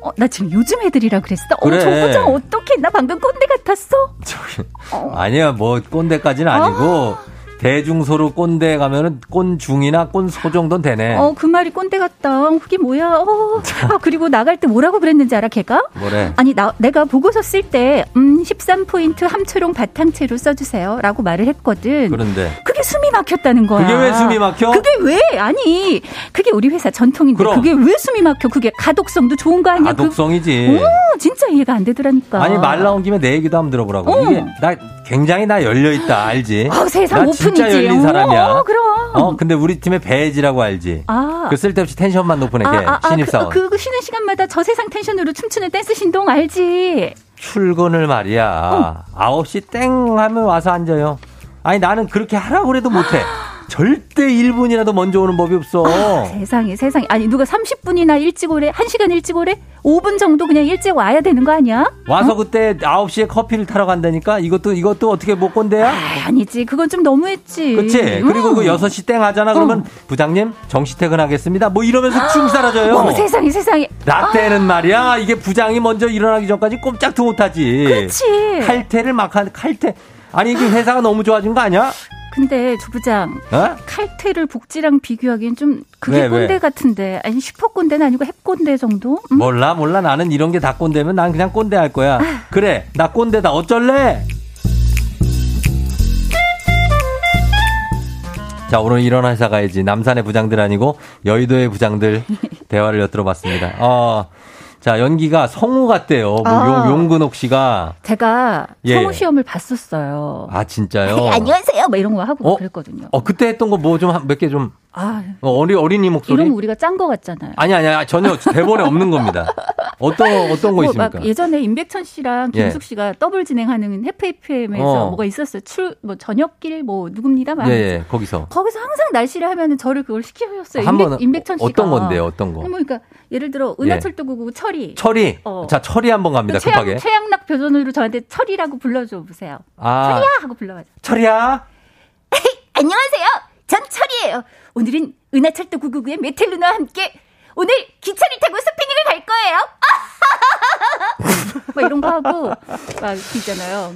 어, 나 지금 요즘 애들이라 그랬어? 그래. 어, 조 부장, 어떡해. 나 방금 꼰대 같았어? 저기 아니야 뭐 꼰대까지는 아니고 대중소로 꼰대 가면은 꼰중이나 꼰소 정도는 되네. 어, 그 말이 꼰대 같다. 그게 뭐야? 어. 아, 그리고 나갈 때 뭐라고 그랬는지 알아, 걔가? 뭐래? 아니, 나, 내가 보고서 쓸 때, 음, 13포인트 함초롱 바탕채로 써주세요. 라고 말을 했거든. 그런데 그게 숨이 막혔다는 거야. 그게 왜 숨이 막혀? 그게 왜? 아니, 그게 우리 회사 전통인데, 그럼. 그게 왜 숨이 막혀? 그게 가독성도 좋은 거 아니야? 가독성이지. 그, 오, 진짜 이해가 안 되더라니까. 아니 말 나온 김에 내 얘기도 한번 들어보라고. 어. 이게 나 굉장히 나 열려 있다 알지? 어, 세상 오픈 이지. 열린 사람이야. 어, 그럼. 어, 근데 우리 팀에 배지라고 알지? 아. 그 쓸데없이 텐션만 높은 애 걔 아, 아, 아, 신입사원. 그, 그 쉬는 시간마다 저 세상 텐션으로 춤추는 댄스 신동 알지? 출근을 말이야. 아홉 시땡 하면 와서 앉아요. 아니 나는 그렇게 하라고 해도 못해. 절대 1분이라도 먼저 오는 법이 없어. 세상에 세상에 아니 누가 30분이나 일찍 오래 1시간 일찍 오래 5분 정도 그냥 일찍 와야 되는 거 아니야? 와서 그때 9시에 커피를 타러 간다니까? 이것도, 이것도 어떻게 못 건데야? 아 니지 그건 좀 너무했지 그치? 그리고 음. 그 6시 땡 하잖아? 그러면 부장님, 정시 퇴근하겠습니다. 뭐 이러면서 쭉 사라져요. 어머 세상에 세상에 라떼는 말이야. 이게 부장이 먼저 일어나기 전까지 꼼짝도 못 하지. 그치 칼퇴를 막 한, 칼퇴. 아니, 이게 회사가 너무 좋아진 거 아니야? 근데 주부장 어? 칼퇴를 복지랑 비교하기엔 좀 그게 왜, 왜? 꼰대 같은데 아니 슈퍼 꼰대는 아니고 햅 꼰대 정도? 음? 몰라, 몰라. 나는 이런 게 다 꼰대면 난 그냥 꼰대 할 거야. 그래, 나 꼰대다. 어쩔래? 자, 오늘 일어나 회사 가야지. 남산의 부장들 아니고 여의도의 부장들 <laughs> 대화를 엿들어 봤습니다. 어, 자, 연기가 성우 같대요. 뭐 아. 용, 용근옥 씨가. 제가 예. 성우 시험을 봤었어요. 아, 진짜요? 네, 안녕하세요. 뭐 이런 거 하고 어? 그랬거든요. 어, 그때 했던 거 뭐 좀 몇 개 좀, 아, 어, 어리, 어린이 목소리? 이러면 우리가 짠 거 같잖아요. 아니, 아니, 아니, 전혀 대본에 없는 겁니다. 어떤, 어떤 거 뭐 있습니까? 막 예전에 임백천 씨랑 예. 김숙 씨가 더블 진행하는 해프FM에서 어. 뭐가 있었어요. 출, 뭐 저녁길 뭐 누굽니다. 막 예, 예, 거기서. 거기서 항상 날씨를 하면은 저를 그걸 시켜줬어요. 한 임백, 번 임백천 씨가. 어떤 건데요, 어떤 거? 뭐 그러니까 예를 들어 은하철도 999 철이. 철이. 어. 자, 철이 한번 갑니다, 최양, 급하게. 최양락 표준으로 저한테 철이라고 불러줘 보세요. 아. 철이야 하고 불러봐요. 철이야. 안녕하세요. 전 철이에요. 오늘은 은하철도 999의 메텔루나와 함께 오늘 기차를 타고 스페인을 갈 거예요. <laughs> 막 이런 거 하고 막 있잖아요.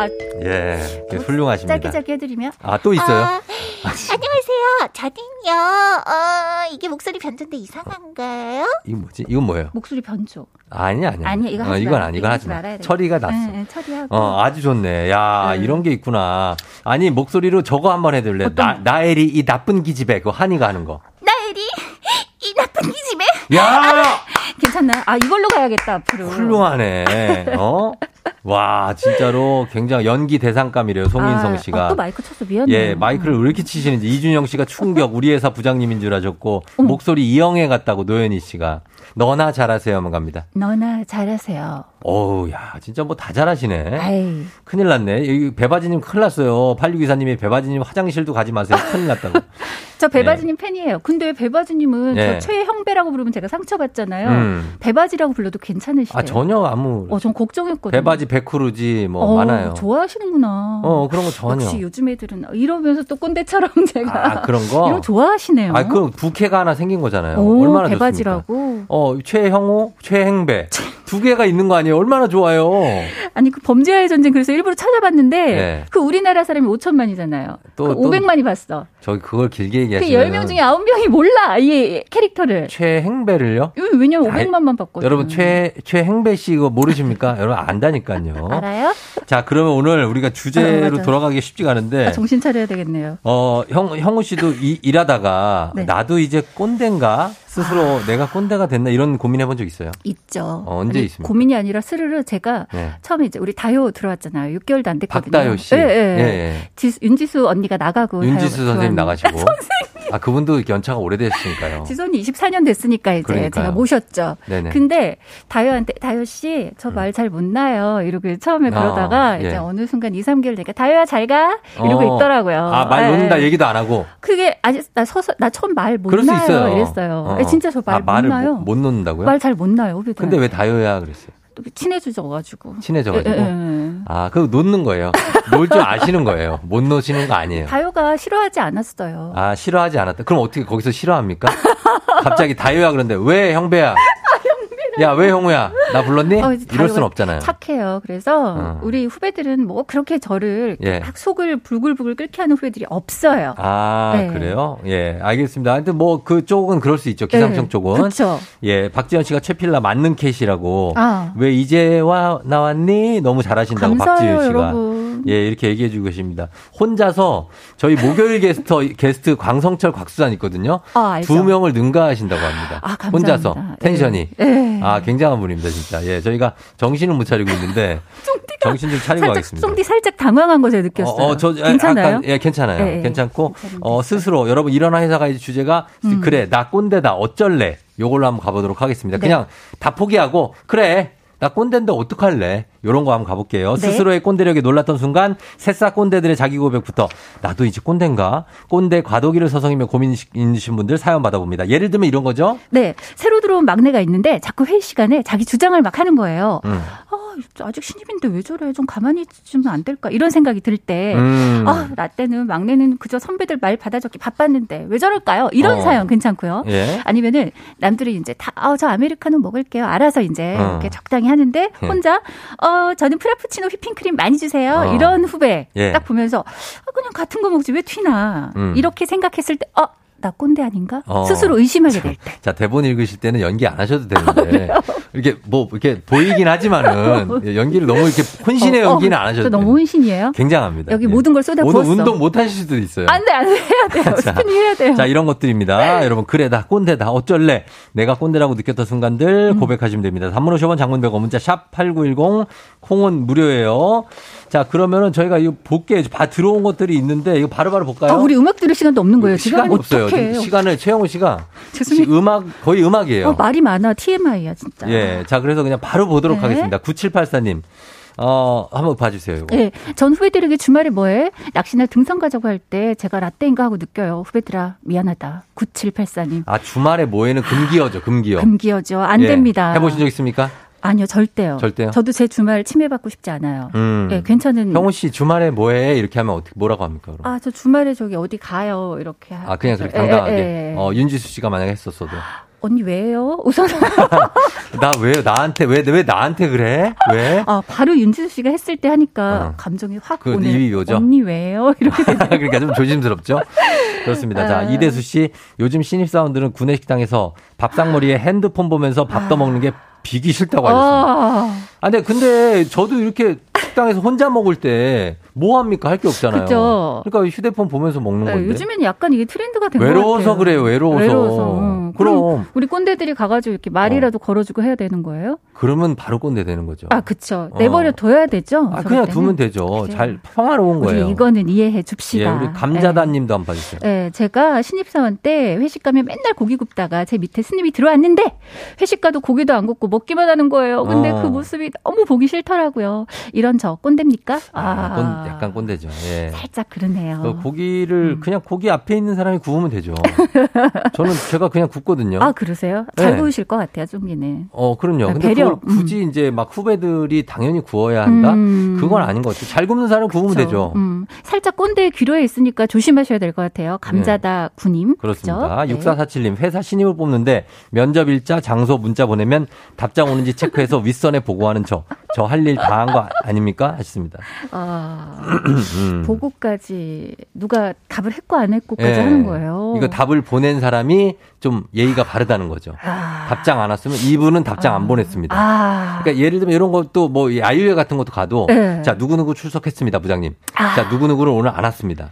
아, 예, 예, 훌륭하십니다. 짧게 짧게 해드리면 아, 또 있어요? 아, <laughs> 안녕하세요. 저는요, 어, 이게 목소리 변조인데 이상한가요? 이거 뭐지? 이건 뭐예요? 목소리 변조. 아니, 아니. 아니야, 이거 어, 하지 이건 마. 아니, 이건 하지 마. 말아야 돼. 철이가 났어. 네, 네, 처리하고. 어, 아주 좋네. 야, 네. 이런 게 있구나. 아니, 목소리로 저거 한번 해줄래? 나, 나엘이 이 나쁜 기집애, 그거 한이가 하는 거. 나엘이 이 나쁜 기집애. 야! <laughs> 괜찮나? 아 이걸로 가야겠다 앞으로. 훌륭하네. 어? <laughs> 와, 진짜로 굉장히 연기 대상감이래요, 송인성 아, 씨가. 어, 또 마이크 쳤어 미안해. 예, 마이크를 왜 이렇게 치시는지 이준영 씨가 충격 우리 회사 부장님인 줄 아셨고 목소리 이영애 같다고 노현희 씨가 너나 잘하세요만 갑니다. 너나 잘하세요. 어우, 야, 진짜 뭐 다 잘하시네. 아이. 큰일 났네. 여기 배바지님 큰일 났어요. 8624님이 배바지님 화장실도 가지 마세요. 큰일 났다고. <laughs> 저 배바지님 팬이에요. 근데 왜 배바지님은 네. 저 최형배라고 부르면 제가 상처받잖아요. 음. 배바지라고 불러도 괜찮으시대요. 아, 전혀 아무. 어, 전 걱정했거든요. 배바지 백크루지 뭐 어, 많아요. 좋아하시는구나. 어, 그런 거 전혀. 역시 요즘 애들은 이러면서 또 꼰대처럼 <laughs> 제가 아, 그런 거? 이런 거 좋아하시네요. 아, 그 부캐가 하나 생긴 거잖아요. 오, 얼마나 배바지라고. 좋습니까? 어, 최형호, 최행배. 두 개가 있는 거 아니에요? 얼마나 좋아요. 아니 그 범죄와의 전쟁 그래서 일부러 찾아봤는데 네. 그 우리나라 사람이 5천만이잖아요. 또- 그 또- 500만이 봤어. 저기 그걸 길게 그 얘기하시면 10명 중에 9명이 몰라 이 캐릭터를. 최행배를요? 음, 왜냐면 아, 500만만 봤거든요. 여러분 최 최행배 씨 이거 모르십니까? <laughs> 여러분 안다니까요. 알아요? 자, 그러면 오늘 우리가 아, 주제로 맞아. 돌아가기 쉽지가 않은데 아, 정신 차려야 되겠네요. 어, 형, 형우 씨도 이- 일하다가 네. 나도 이제 꼰대인가? 스스로 내가 꼰대가 됐나? 이런 고민해 본 적 있어요? 있죠. 어, 언제 아니, 있습니까? 고민이 아니라 스르르 제가 네. 처음에 이제 우리 다효 들어왔잖아요. 6개월도 안 됐거든요. 박다효 씨. 예, 예. 예, 예. 지수- 윤지수 언니가 나가고 윤지수 선생님. 나가시고. <laughs> 아, 그분도 연차가 오래되셨으니까요. 지수 언니 24년 됐으니까 이제 그러니까요. 제가 모셨죠. 네네. 근데 다효한테 다효 씨저 말 잘 못 나요. 이러고 처음에 아, 그러다가 예. 이제 어느 순간 2, 3개월 되니까 다효야 잘 가. 이러고 어. 있더라고요. 아, 말 예. 놓는다 얘기도 안 하고. 그게 아직 나 서서 나 처음 말못 그럴 수 나요. 있어요. 이랬어요. 어. 예, 진짜 저 아, 말못 말을 나요. 못, 못 놓는다고요? 말 잘 못 나요. 후배들. 근데 왜 다효야 그랬어요? 친해져가지고. 친해져가지고. 예, 예, 예. 아, 그거 놓는 거예요. 놀 줄 아시는 거예요. 못 놓으시는 거 아니에요. 다효가 싫어하지 않았어요. 아, 싫어하지 않았다. 그럼 어떻게 거기서 싫어합니까? 갑자기 다효야 그런데 왜 형배야? 야, 왜 형우야? 나 불렀니? 어, 이럴 순 없잖아요. 착해요. 그래서 어. 우리 후배들은 뭐 그렇게 저를 예. 막 속을 불글불글 끓게 하는 후배들이 없어요. 아, 네. 그래요? 예, 알겠습니다. 하여튼 뭐 그쪽은 그럴 수 있죠. 기상청 네, 쪽은. 그쵸. 예, 박지현 씨가 최필라 맞는 캣이라고. 아. 왜 이제 와 나왔니? 너무 잘하신다고 감사해요, 박지현 씨가. 여러분. 예, 이렇게 얘기해 주고 계십니다. 혼자서 저희 목요일 <laughs> 게스트 게스트 광성철 곽수산 있거든요. 아. 두 명을 능가하신다고 합니다. 아, 감사합니다. 혼자서 텐션이. 예. 아, 굉장한 분입니다, 진짜. 예, 저희가 정신을 못 차리고 있는데 <laughs> 정신 좀 차리고 살짝 가겠습니다. 송디 살짝 당황한 거 제가 느꼈어요. 어, 어, 저, 아, 괜찮아요? 약간, 예, 괜찮아요. 예, 예. 괜찮고, 어, 스스로, 여러분, 일어나 회사가 이제 주제가, 음. 그래, 나 꼰대다, 어쩔래. 요걸로 한번 가보도록 하겠습니다. 네. 그냥 다 포기하고, 그래, 나 꼰대인데 어떡할래? 요런 거 한번 가볼게요. 네. 스스로의 꼰대력에 놀랐던 순간, 새싹 꼰대들의 자기 고백부터, 나도 이제 꼰대인가? 꼰대 과도기를 서성이며 고민 있으신 분들 사연 받아봅니다. 예를 들면 이런 거죠? 네, 새로 들어온 막내가 있는데 자꾸 회의 시간에 자기 주장을 막 하는 거예요. 음. 아, 아직 신입인데 왜 저래? 좀 가만히 있으면 안 될까? 이런 생각이 들 때, 음. 아, 나 때는 막내는 그저 선배들 말 받아 적기 바빴는데 왜 저럴까요? 이런 어. 사연 괜찮고요. 예. 아니면은 남들이 이제 다, 아, 저 아메리카노 먹을게요. 알아서 이제 어. 이렇게 적당히 하는데 예. 혼자, 어, 저는 프라푸치노 휘핑크림 많이 주세요. 어. 이런 후배 예. 딱 보면서, 아, 그냥 같은 거 먹지 왜 튀나? 음. 이렇게 생각했을 때, 어, 나 꼰대 아닌가? 어. 스스로 의심하게 될 때. <laughs> 자, 대본 읽으실 때는 연기 안 하셔도 되는데. 아, 이렇게 뭐, 이렇게 보이긴 하지만은 <laughs> 연기를 너무 이렇게 혼신의 어, 어, 연기는 안 하셔도 저 돼요. 너무 혼신이에요. 굉장합니다. 여기 예. 모든 걸 쏟아 오늘 부었어. 운동 못 하실 수도 있어요. 안 돼, 안 돼. 해야 돼요. <laughs> 자, 스피닝 해야 돼요. 자, 이런 것들입니다. 여러분, 그래, 나 꼰대다. 어쩔래? 내가 꼰대라고 느꼈던 순간들 음. 고백하시면 됩니다. 단문 50원 장문 100원 문자 샵8910 콩은 무료예요. 자, 그러면은 저희가 이거 볼게 봐 들어온 것들이 있는데 이거 바로 바로 볼까요? 아, 우리 음악 들을 시간도 없는 거예요. 지금 시간이 없어요. 지금 시간을 최영호 씨가 죄송해요. 시- 음악 거의 음악이에요. 어, 말이 많아. TMI야, 진짜. 예. 자, 그래서 그냥 바로 보도록 네. 하겠습니다. 9784님. 어, 한번 봐주세요. 이거. 예, 전 후배들에게 주말에 뭐해? 낚시나 등산 가자고 할 때 제가 라떼인가 하고 느껴요. 후배들아, 미안하다. 9784님. 아, 주말에 모에는 금기어죠, 금기어. 금기어죠. 안 예. 됩니다. 해보신 적 있습니까? 아니요, 절대요. 절대요? 저도 제 주말 침해받고 싶지 않아요. 음. 예, 괜찮은. 형우 씨 주말에 뭐해? 이렇게 하면 어떻게 뭐라고 합니까? 그럼? 아, 저 주말에 저기 어디 가요. 이렇게. 아, 그냥 그렇게 예, 당당하게. 예, 예. 어, 윤지수 씨가 만약에 했었어도. <gasps> 언니 왜요? 우선 <laughs> 나 왜, 나한테, 왜, 왜 나한테 그래? 왜? 아, 바로 윤지수 씨가 했을 때 하니까 어. 감정이 확 그 오네. 입이 오죠? 언니 왜요? <laughs> 이렇게. 그러니까 좀 조심스럽죠? 그렇습니다. 자, 아. 이대수 씨. 요즘 신입 사원들은 구내식당에서 밥상머리에 핸드폰 보면서 밥 떠먹는 게 비기 싫다고 하셨습니다. 아, 아, 근데, 근데 저도 이렇게 식당에서 혼자 먹을 때 뭐 합니까? 할 게 없잖아요. 그죠. 그러니까 휴대폰 보면서 먹는 네, 건데. 요즘에는 약간 이게 트렌드가 된것 같아요. 외로워서 그래요, 외로워서. 응. 그럼. 어. 그럼 우리 꼰대들이 가가지고 이렇게 말이라도 걸어주고 해야 되는 거예요? 그러면 바로 꼰대 되는 거죠. 아, 그쵸. 어. 내버려 둬야 되죠. 아, 그냥 때는. 두면 되죠. 그래요. 잘 평화로운 거예요. 이거는 이해해 줍시다. 예, 우리 감자단 님도 한번 봐주세요. 네, 제가 신입사원 때 회식 가면 맨날 고기 굽다가 제 밑에 스님이 들어왔는데 회식 가도 고기도 안 굽고 먹기만 하는 거예요. 근데 어. 그 모습이 너무 보기 싫더라고요. 이런 저 꼰대입니까? 아, 꼰- 약간 꼰대죠. 예. 살짝 그러네요. 그 고기를 음. 그냥 고기 앞에 있는 사람이 구우면 되죠. <laughs> 저는 제가 그냥 굽거든요. 아 그러세요? 잘 네. 구우실 것 같아요, 쫑기는. 어, 그럼요. 아, 근데 배려, 그걸 굳이 이제 막 후배들이 당연히 구워야 한다? 음. 그건 아닌 것 같아요. 잘 굽는 사람 구우면 그쵸. 되죠. 음, 살짝 꼰대 귀로에 있으니까 조심하셔야 될 것 같아요. 감자다 구님. 네. 그렇습니다. 그죠? 네. 6447님, 회사 신입을 뽑는데 면접 일자, 장소, 문자 보내면 답장 오는지 체크해서 윗선에 보고하는 저. 저 할 일 다 한 거 아닙니까? 하셨습니다. 아, 음. 보고까지 누가 답을 했고 안 했고까지 예. 하는 거예요. 이거 답을 보낸 사람이 좀 예의가 바르다는 거죠. 답장 안 왔으면 이분은 답장 안 보냈습니다. 아, 그러니까 예를 들면 이런 것도 뭐 아유회 같은 것도 가도 네. 자 누구누구 출석했습니다 부장님. 아. 자 누구누구는 오늘 안 왔습니다.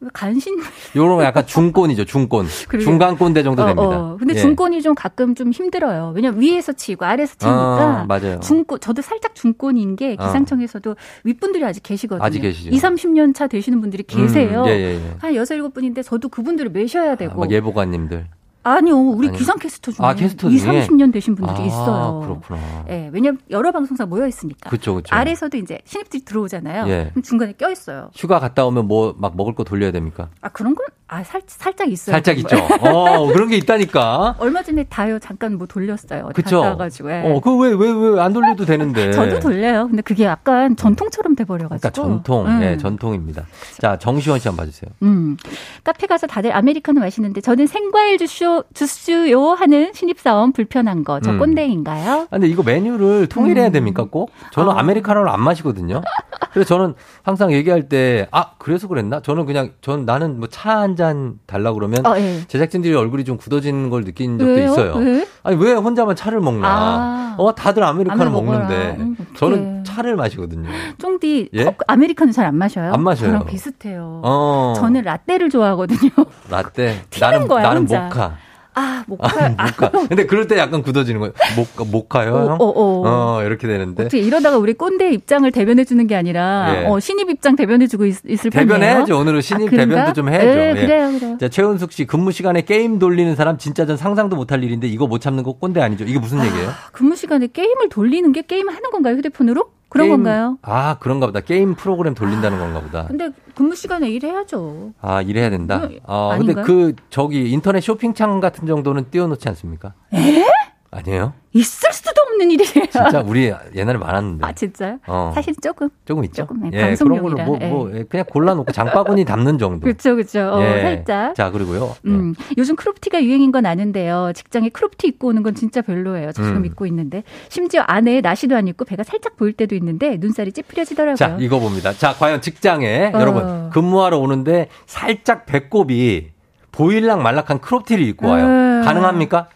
왜 간신. 요런 거 약간 중권이죠 중권. <laughs> 그러게요. 중간 꼰대 정도 어, 됩니다. 어. 근데 예. 중권이 좀 가끔 좀 힘들어요. 왜냐면 위에서 치고 아래에서 치니까. 아, 맞아요. 중권, 저도 살짝 중권인 게 어. 기상청에서도 윗분들이 아직 계시거든요. 아직 계시죠. 2, 30년 차 되시는 분들이 계세요. 음, 예, 예, 예. 한 여섯 일곱 분인데 저도 그분들을 매셔야 되고. 막 예보관님들. 아니요, 우리 아니요. 기상캐스터 중에 아, 캐스터 2, 중에? 30년 되신 분들이 아, 있어요. 그렇구나. 예, 왜냐면 여러 방송사 모여 있으니까. 그쵸, 그쵸. 아래서도 이제 신입들이 들어오잖아요. 예. 그럼 중간에 껴 있어요. 휴가 갔다 오면 뭐 막 먹을 거 돌려야 됩니까? 아 그런 건 아 살짝 있어요. 살짝 있죠. 정말. 어 그런 게 있다니까. <laughs> 얼마 전에 다요 잠깐 뭐 돌렸어요. 그쵸? 갔다 와가지고. 예. 어, 그 왜 왜 왜 안 돌려도 되는데. <laughs> 저도 돌려요. 근데 그게 약간 전통처럼 돼버려가지고. 그러니까 전통, 음. 예, 전통입니다. 자, 정시원 씨 한번 봐주세요. 음. 카페 가서 다들 아메리카노 마시는데 저는 생과일 주쇼, 주스요 하는 신입사원 불편한 거. 저 음. 꼰대인가요? 아, 근데 이거 메뉴를 통일해야 음. 됩니까 꼭? 저는 아. 메리카노를 안 마시거든요. 그래서 저는 항상 얘기할 때, 아, 그래서 그랬나? 저는 그냥, 전 나는 뭐 차 한 잔 달라고 그러면 어, 예. 제작진들이 얼굴이 좀 굳어지는 걸 느낀 적도 왜요? 있어요. 왜? 아니, 왜 혼자만 차를 먹나? 아. 어, 다들 아메리카노. 먹는데. 음. 저는 차를 마시거든요. 쫑디 예? 컵- 아메리카노 잘 안 마셔요? 안 마셔요. 저랑 비슷해요. 어. 저는 라떼를 좋아하거든요. 라떼. 나는, 거야, 나는. 모카. 아, 모카. 아, 모카. 근데 그럴 때 약간 굳어지는 거예요. 모카, 모카요? 어, 형? 어, 어. 어, 이렇게 되는데. 어떻게 이러다가 우리 꼰대 입장을 대변해 주는 게 아니라 예. 어, 신입 입장 대변해 주고 있, 을 뻔해요. 대변해야죠. 오늘은 신입 아? 대변도 좀 해야죠. 네, 예. 그래요, 그래요. 자, 최은숙 씨, 근무 시간에 게임 돌리는 사람 진짜 전 상상도 못할 일인데 이거 못 참는 거 꼰대 아니죠? 이게 무슨 얘기예요? 근무 시간에 게임을 돌리는 게 게임 하는 건가요? 휴대폰으로? 그런 게임- 건가요? 아, 그런가 보다. 게임 프로그램 돌린다는 건가 보다. 근데 근무 시간에 일해야죠. 아, 이래야 된다. 뭐, 어, 근데 아닌가요? 그, 저기, 인터넷 쇼핑창 같은 정도는 띄워놓지 않습니까? 에? 아니에요? 있을 수도 없는 일이에요. 진짜 우리 옛날에 많았는데. 아, 진짜요? 어. 사실 조금. 조금 있죠. 조금, 네, 예, 그런 걸로 뭐, 예. 뭐, 예, 그냥 골라놓고 장바구니 담는 정도. 그렇죠, 그렇죠. 어, 예. 살짝. 자, 그리고요. 음, 요즘 크롭티가 유행인 건 아는데요. 직장에 크롭티 입고 오는 건 진짜 별로예요. 저 지금 음. 입고 있는데. 심지어 안에 나시도 안 입고 배가 살짝 보일 때도 있는데 눈살이 찌푸려지더라고요. 자, 이거 봅니다. 자, 과연 직장에 어. 여러분 근무하러 오는데 살짝 배꼽이 보일락 말락한 크롭티를 입고 와요. 음. 가능합니까?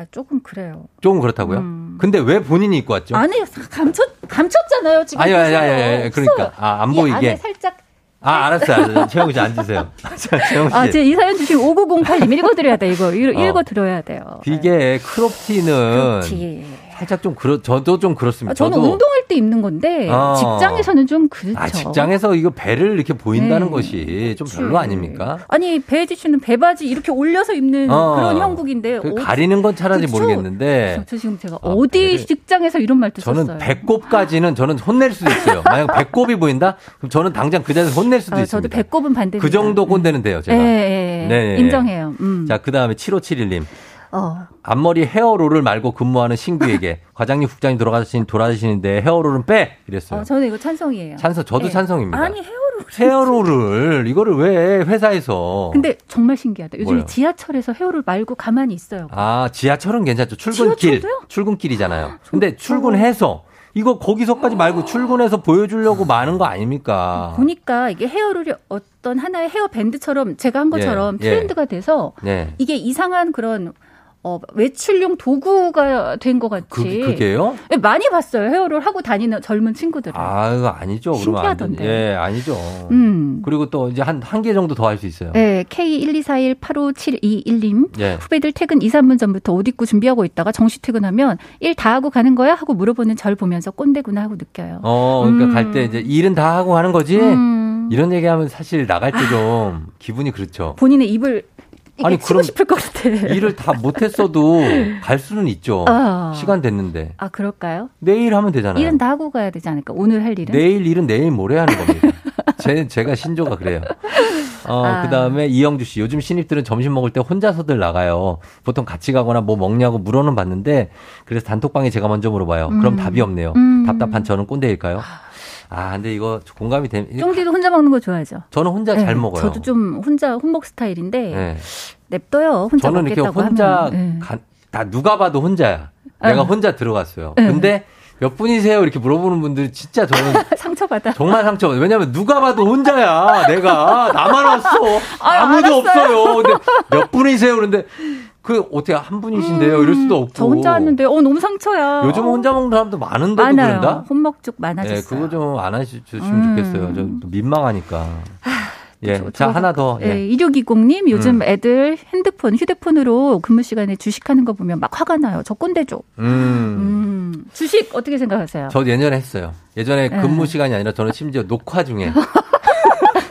아, 조금 그래요. 조금 그렇다고요? 음. 근데 왜 본인이 입고 왔죠? 안에 감췄, 감췄잖아요. 지금. 아니, 아니, 아니, 그러니까. 아, 안이 보이게. 안에 살짝. 아, 알았어요. 최영우 씨 앉으세요. <laughs> 최영우 씨. 아, 제이 사연 주신 5908님 읽어드려야 돼, 이거. 읽, 어. 읽어드려야 돼요. 이게 크롭티는 그렇지. 살짝 좀 그렇 저도 좀 그렇습니다. 아, 저는 저도 운동할 때 입는 건데, 어. 직장에서는 좀 그렇죠. 아, 직장에서 이거 배를 이렇게 보인다는 네. 것이 좀 그치. 별로 아닙니까? 아니, 배지 씨는 배바지 이렇게 올려서 입는 어. 그런 형국인데. 그 가리는 건 차라리 그쵸? 모르겠는데 저, 저 지금 제가 아, 어디 배를- 직장에서 이런 말도 저는 썼어요. 배꼽까지는 저는 혼낼 수도 있어요. <laughs> 만약 배꼽이 보인다? 그럼 저는 당장 그 자리에서 혼낼 수도 아, 있습니다. 저도 배꼽은 반대입니다. 그 정도 꼰대는 돼요, 제가. 네, 네. 인정해요. 음. 자, 그 다음에 7571님. 어. 앞머리 헤어롤을 말고 근무하는 신규에게 <laughs> 과장님, 국장님 돌아가신, 돌아가시는데 헤어롤은 빼! 이랬어요. 어, 저는 이거 찬성이에요. 찬성, 저도 예. 찬성입니다. 아니, 헤어롤. 헤어롤을, 이거를 왜 회사에서. 근데 정말 신기하다. 요즘 뭐요? 지하철에서 헤어롤 말고 가만히 있어요. 아, 지하철은 괜찮죠. 출근길. 지하철도요? 출근길이잖아요. 근데 출근해서, 이거 거기서까지 말고 출근해서 보여주려고 많은 거 아닙니까? 보니까 이게 헤어롤이 어떤 하나의 헤어 밴드처럼 제가 한 것처럼 예, 예. 트렌드가 돼서 네. 이게 이상한 그런 어, 외출용 도구가 된 것 같이. 그, 그게요? 예, 많이 봤어요. 헤어롤 하고 다니는 젊은 친구들을. 아, 아니죠. 신기하던데. 예, 아니죠. 음. 그리고 또 이제 한, 한 개 정도 더 할 수 있어요. 네, K124185721님. 예. 후배들 퇴근 2, 3분 전부터 옷 입고 준비하고 있다가 정시 퇴근하면 일 다 하고 가는 거야? 하고 물어보는 절 보면서 꼰대구나 하고 느껴요. 어, 그러니까 음. 갈때 이제 일은 다 하고 하는 거지? 음. 이런 얘기 하면 사실 나갈 때 좀 기분이 그렇죠. 본인의 입을 아니, 그럼 싶을 것 같아. 일을 다 못했어도 <laughs> 갈 수는 있죠. 아. 시간 됐는데. 아, 그럴까요? 내일 하면 되잖아요. 일은 다 하고 가야 되지 않을까? 오늘 할 일은? 내일 일은 내일 모레 하는 겁니다. <laughs> 제, 제가 신조가 그래요. 어, 아. 그 다음에 이영주 씨. 요즘 신입들은 점심 먹을 때 혼자서들 나가요. 보통 같이 가거나 뭐 먹냐고 물어는 봤는데, 그래서 단톡방에 제가 먼저 물어봐요. 그럼 음. 답이 없네요. 음. 답답한 저는 꼰대일까요? <laughs> 아, 근데 이거 공감이 되 쫑디도 혼자 먹는 거 좋아하죠? 저는 혼자 네, 잘 먹어요. 저도 좀 혼자 혼먹 스타일인데 네. 냅둬요. 혼자 저는 이렇게 혼자, 하면. 네. 가- 다 누가 봐도 혼자야. 내가 아. 혼자 들어갔어요. 네. 근데 몇 분이세요? 이렇게 물어보는 분들이 진짜 저는 <laughs> 상처받아. 정말 상처받아요. 왜냐면 누가 봐도 혼자야. 내가 나만 왔어. 아유, 아무도 알았어요. 없어요. 근데 몇 분이세요? 그런데 그 어떻게 한 분이신데요? 이럴 수도 없고. 음, 저 혼자 왔는데 어 너무 상처야. 요즘 어, 혼자 먹는 사람도 많은데도 많아요. 그런다? 혼먹죽 많아졌어요. 네, 그거 좀안 하셨으면 음. 좋겠어요. 좀 민망하니까. 예, 저- 자 저- 하나 더. 예, 예. 2620님 요즘 음. 애들 핸드폰, 휴대폰으로 근무 시간에 주식하는 거 보면 막 화가 나요. 저 꼰대죠. 음. 음. 주식 어떻게 생각하세요? 저 예전에 했어요. 예전에 네. 근무 시간이 아니라 저는 심지어 녹화 중에 <laughs>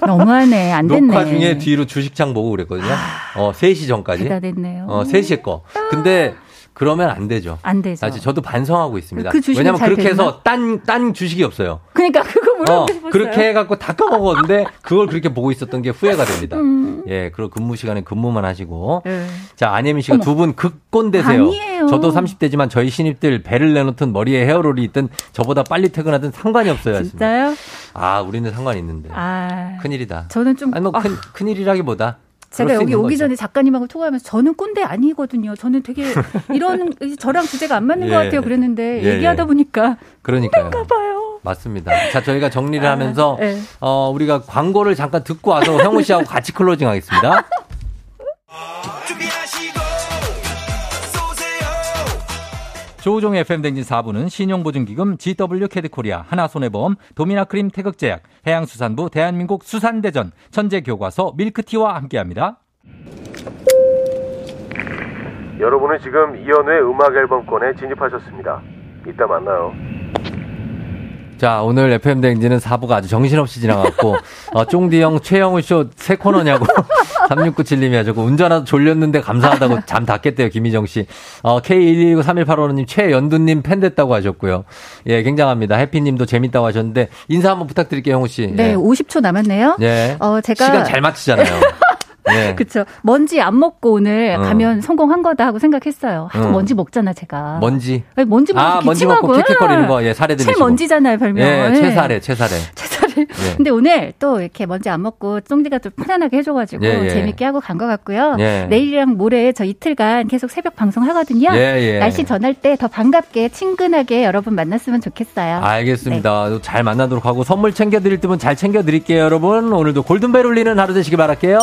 너무하네. 안 됐네. 녹화 중에 뒤로 주식창 보고 그랬거든요. 어, 3시 전까지. 대단했네요. 어, 3시에 거. 근데 그러면 안 되죠. 안 되죠. 사실 저도 반성하고 있습니다. 그 왜냐면 잘 그렇게 됐나? 해서 딴, 딴 주식이 없어요. 그러니까 그거 물어보고 어, 싶었어요. 그렇게 해갖고 다 까먹었는데 그걸 그렇게 보고 있었던 게 후회가 됩니다. 음. 예, 그리고 근무 시간에 근무만 하시고. 네. 자, 안혜민 씨가. 두 분 극꼰대세요. 아니에요. 저도 30대지만 저희 신입들 배를 내놓든 머리에 헤어롤이 있든 저보다 빨리 퇴근하든 상관이 없어요. 진짜요? 아, 우리는 상관이 있는데. 아. 큰일이다. 저는 좀 아니, 뭐, 아, 큰, 큰일이라기보다. 제가 여기 오기 거죠. 전에 작가님하고 통화하면서 저는 꼰대 아니거든요. 저는 되게 <laughs> 이런 저랑 주제가 안 맞는 예. 것 같아요. 그랬는데 예, 얘기하다 예. 보니까 그러니까요. 봐요. 맞습니다. 자, 저희가 정리를 하면서, 네. 어, 우리가 광고를 잠깐 듣고 와서 형우 씨하고 같이 클로징 하겠습니다. <laughs> 조우종의 FM댕진 4부는 신용보증기금 GW 캐드코리아, 하나손해보험, 도미나크림 태극제약, 해양수산부 대한민국 수산대전, 천재교과서 밀크티와 함께합니다. 여러분은 지금 이현우의 음악 앨범권에 진입하셨습니다. 이따 만나요. 자, 오늘 FM대행진은 4부가 아주 정신없이 지나갔고, <laughs> 어, 쫑디 형, 최영우 쇼 새 코너냐고, <laughs> 3697님이 하셨고, 운전하다 졸렸는데 감사하다고 잠 다 깼대요, 김희정 씨. 어, K1193185님, 최연두님 팬 됐다고 하셨고요. 예, 굉장합니다. 해피님도 재밌다고 하셨는데, 인사 한번 부탁드릴게요, 형우 씨. 네, 예. 50초 남았네요. 예. 어, 제가 시간 잘 맞추잖아요. <laughs> 예. <laughs> 그쵸. 먼지 안 먹고 오늘 어. 가면 성공한 거다 하고 생각했어요. 하도 어. 먼지 먹잖아, 제가. 먼지. 아니, 먼지 먹고 아, 먼지 먹고. 킥킥거리는 거, 예, 사례 들리시고. 최먼지잖아요, 별명. 예, 예. 최사례, 최사례. 예. <laughs> 근데 오늘 또 이렇게 먼지 안 먹고 쫑디가 좀 편안하게 해줘가지고 예, 예. 재밌게 하고 간 것 같고요. 예. 내일이랑 모레 저 이틀간 계속 새벽 방송 하거든요. 예, 예. 날씨 전할 때 더 반갑게 친근하게 여러분 만났으면 좋겠어요. 알겠습니다. 네. 잘 만나도록 하고 선물 챙겨드릴 때면 잘 챙겨드릴게요, 여러분. 오늘도 골든벨 울리는 하루 되시길 바랄게요.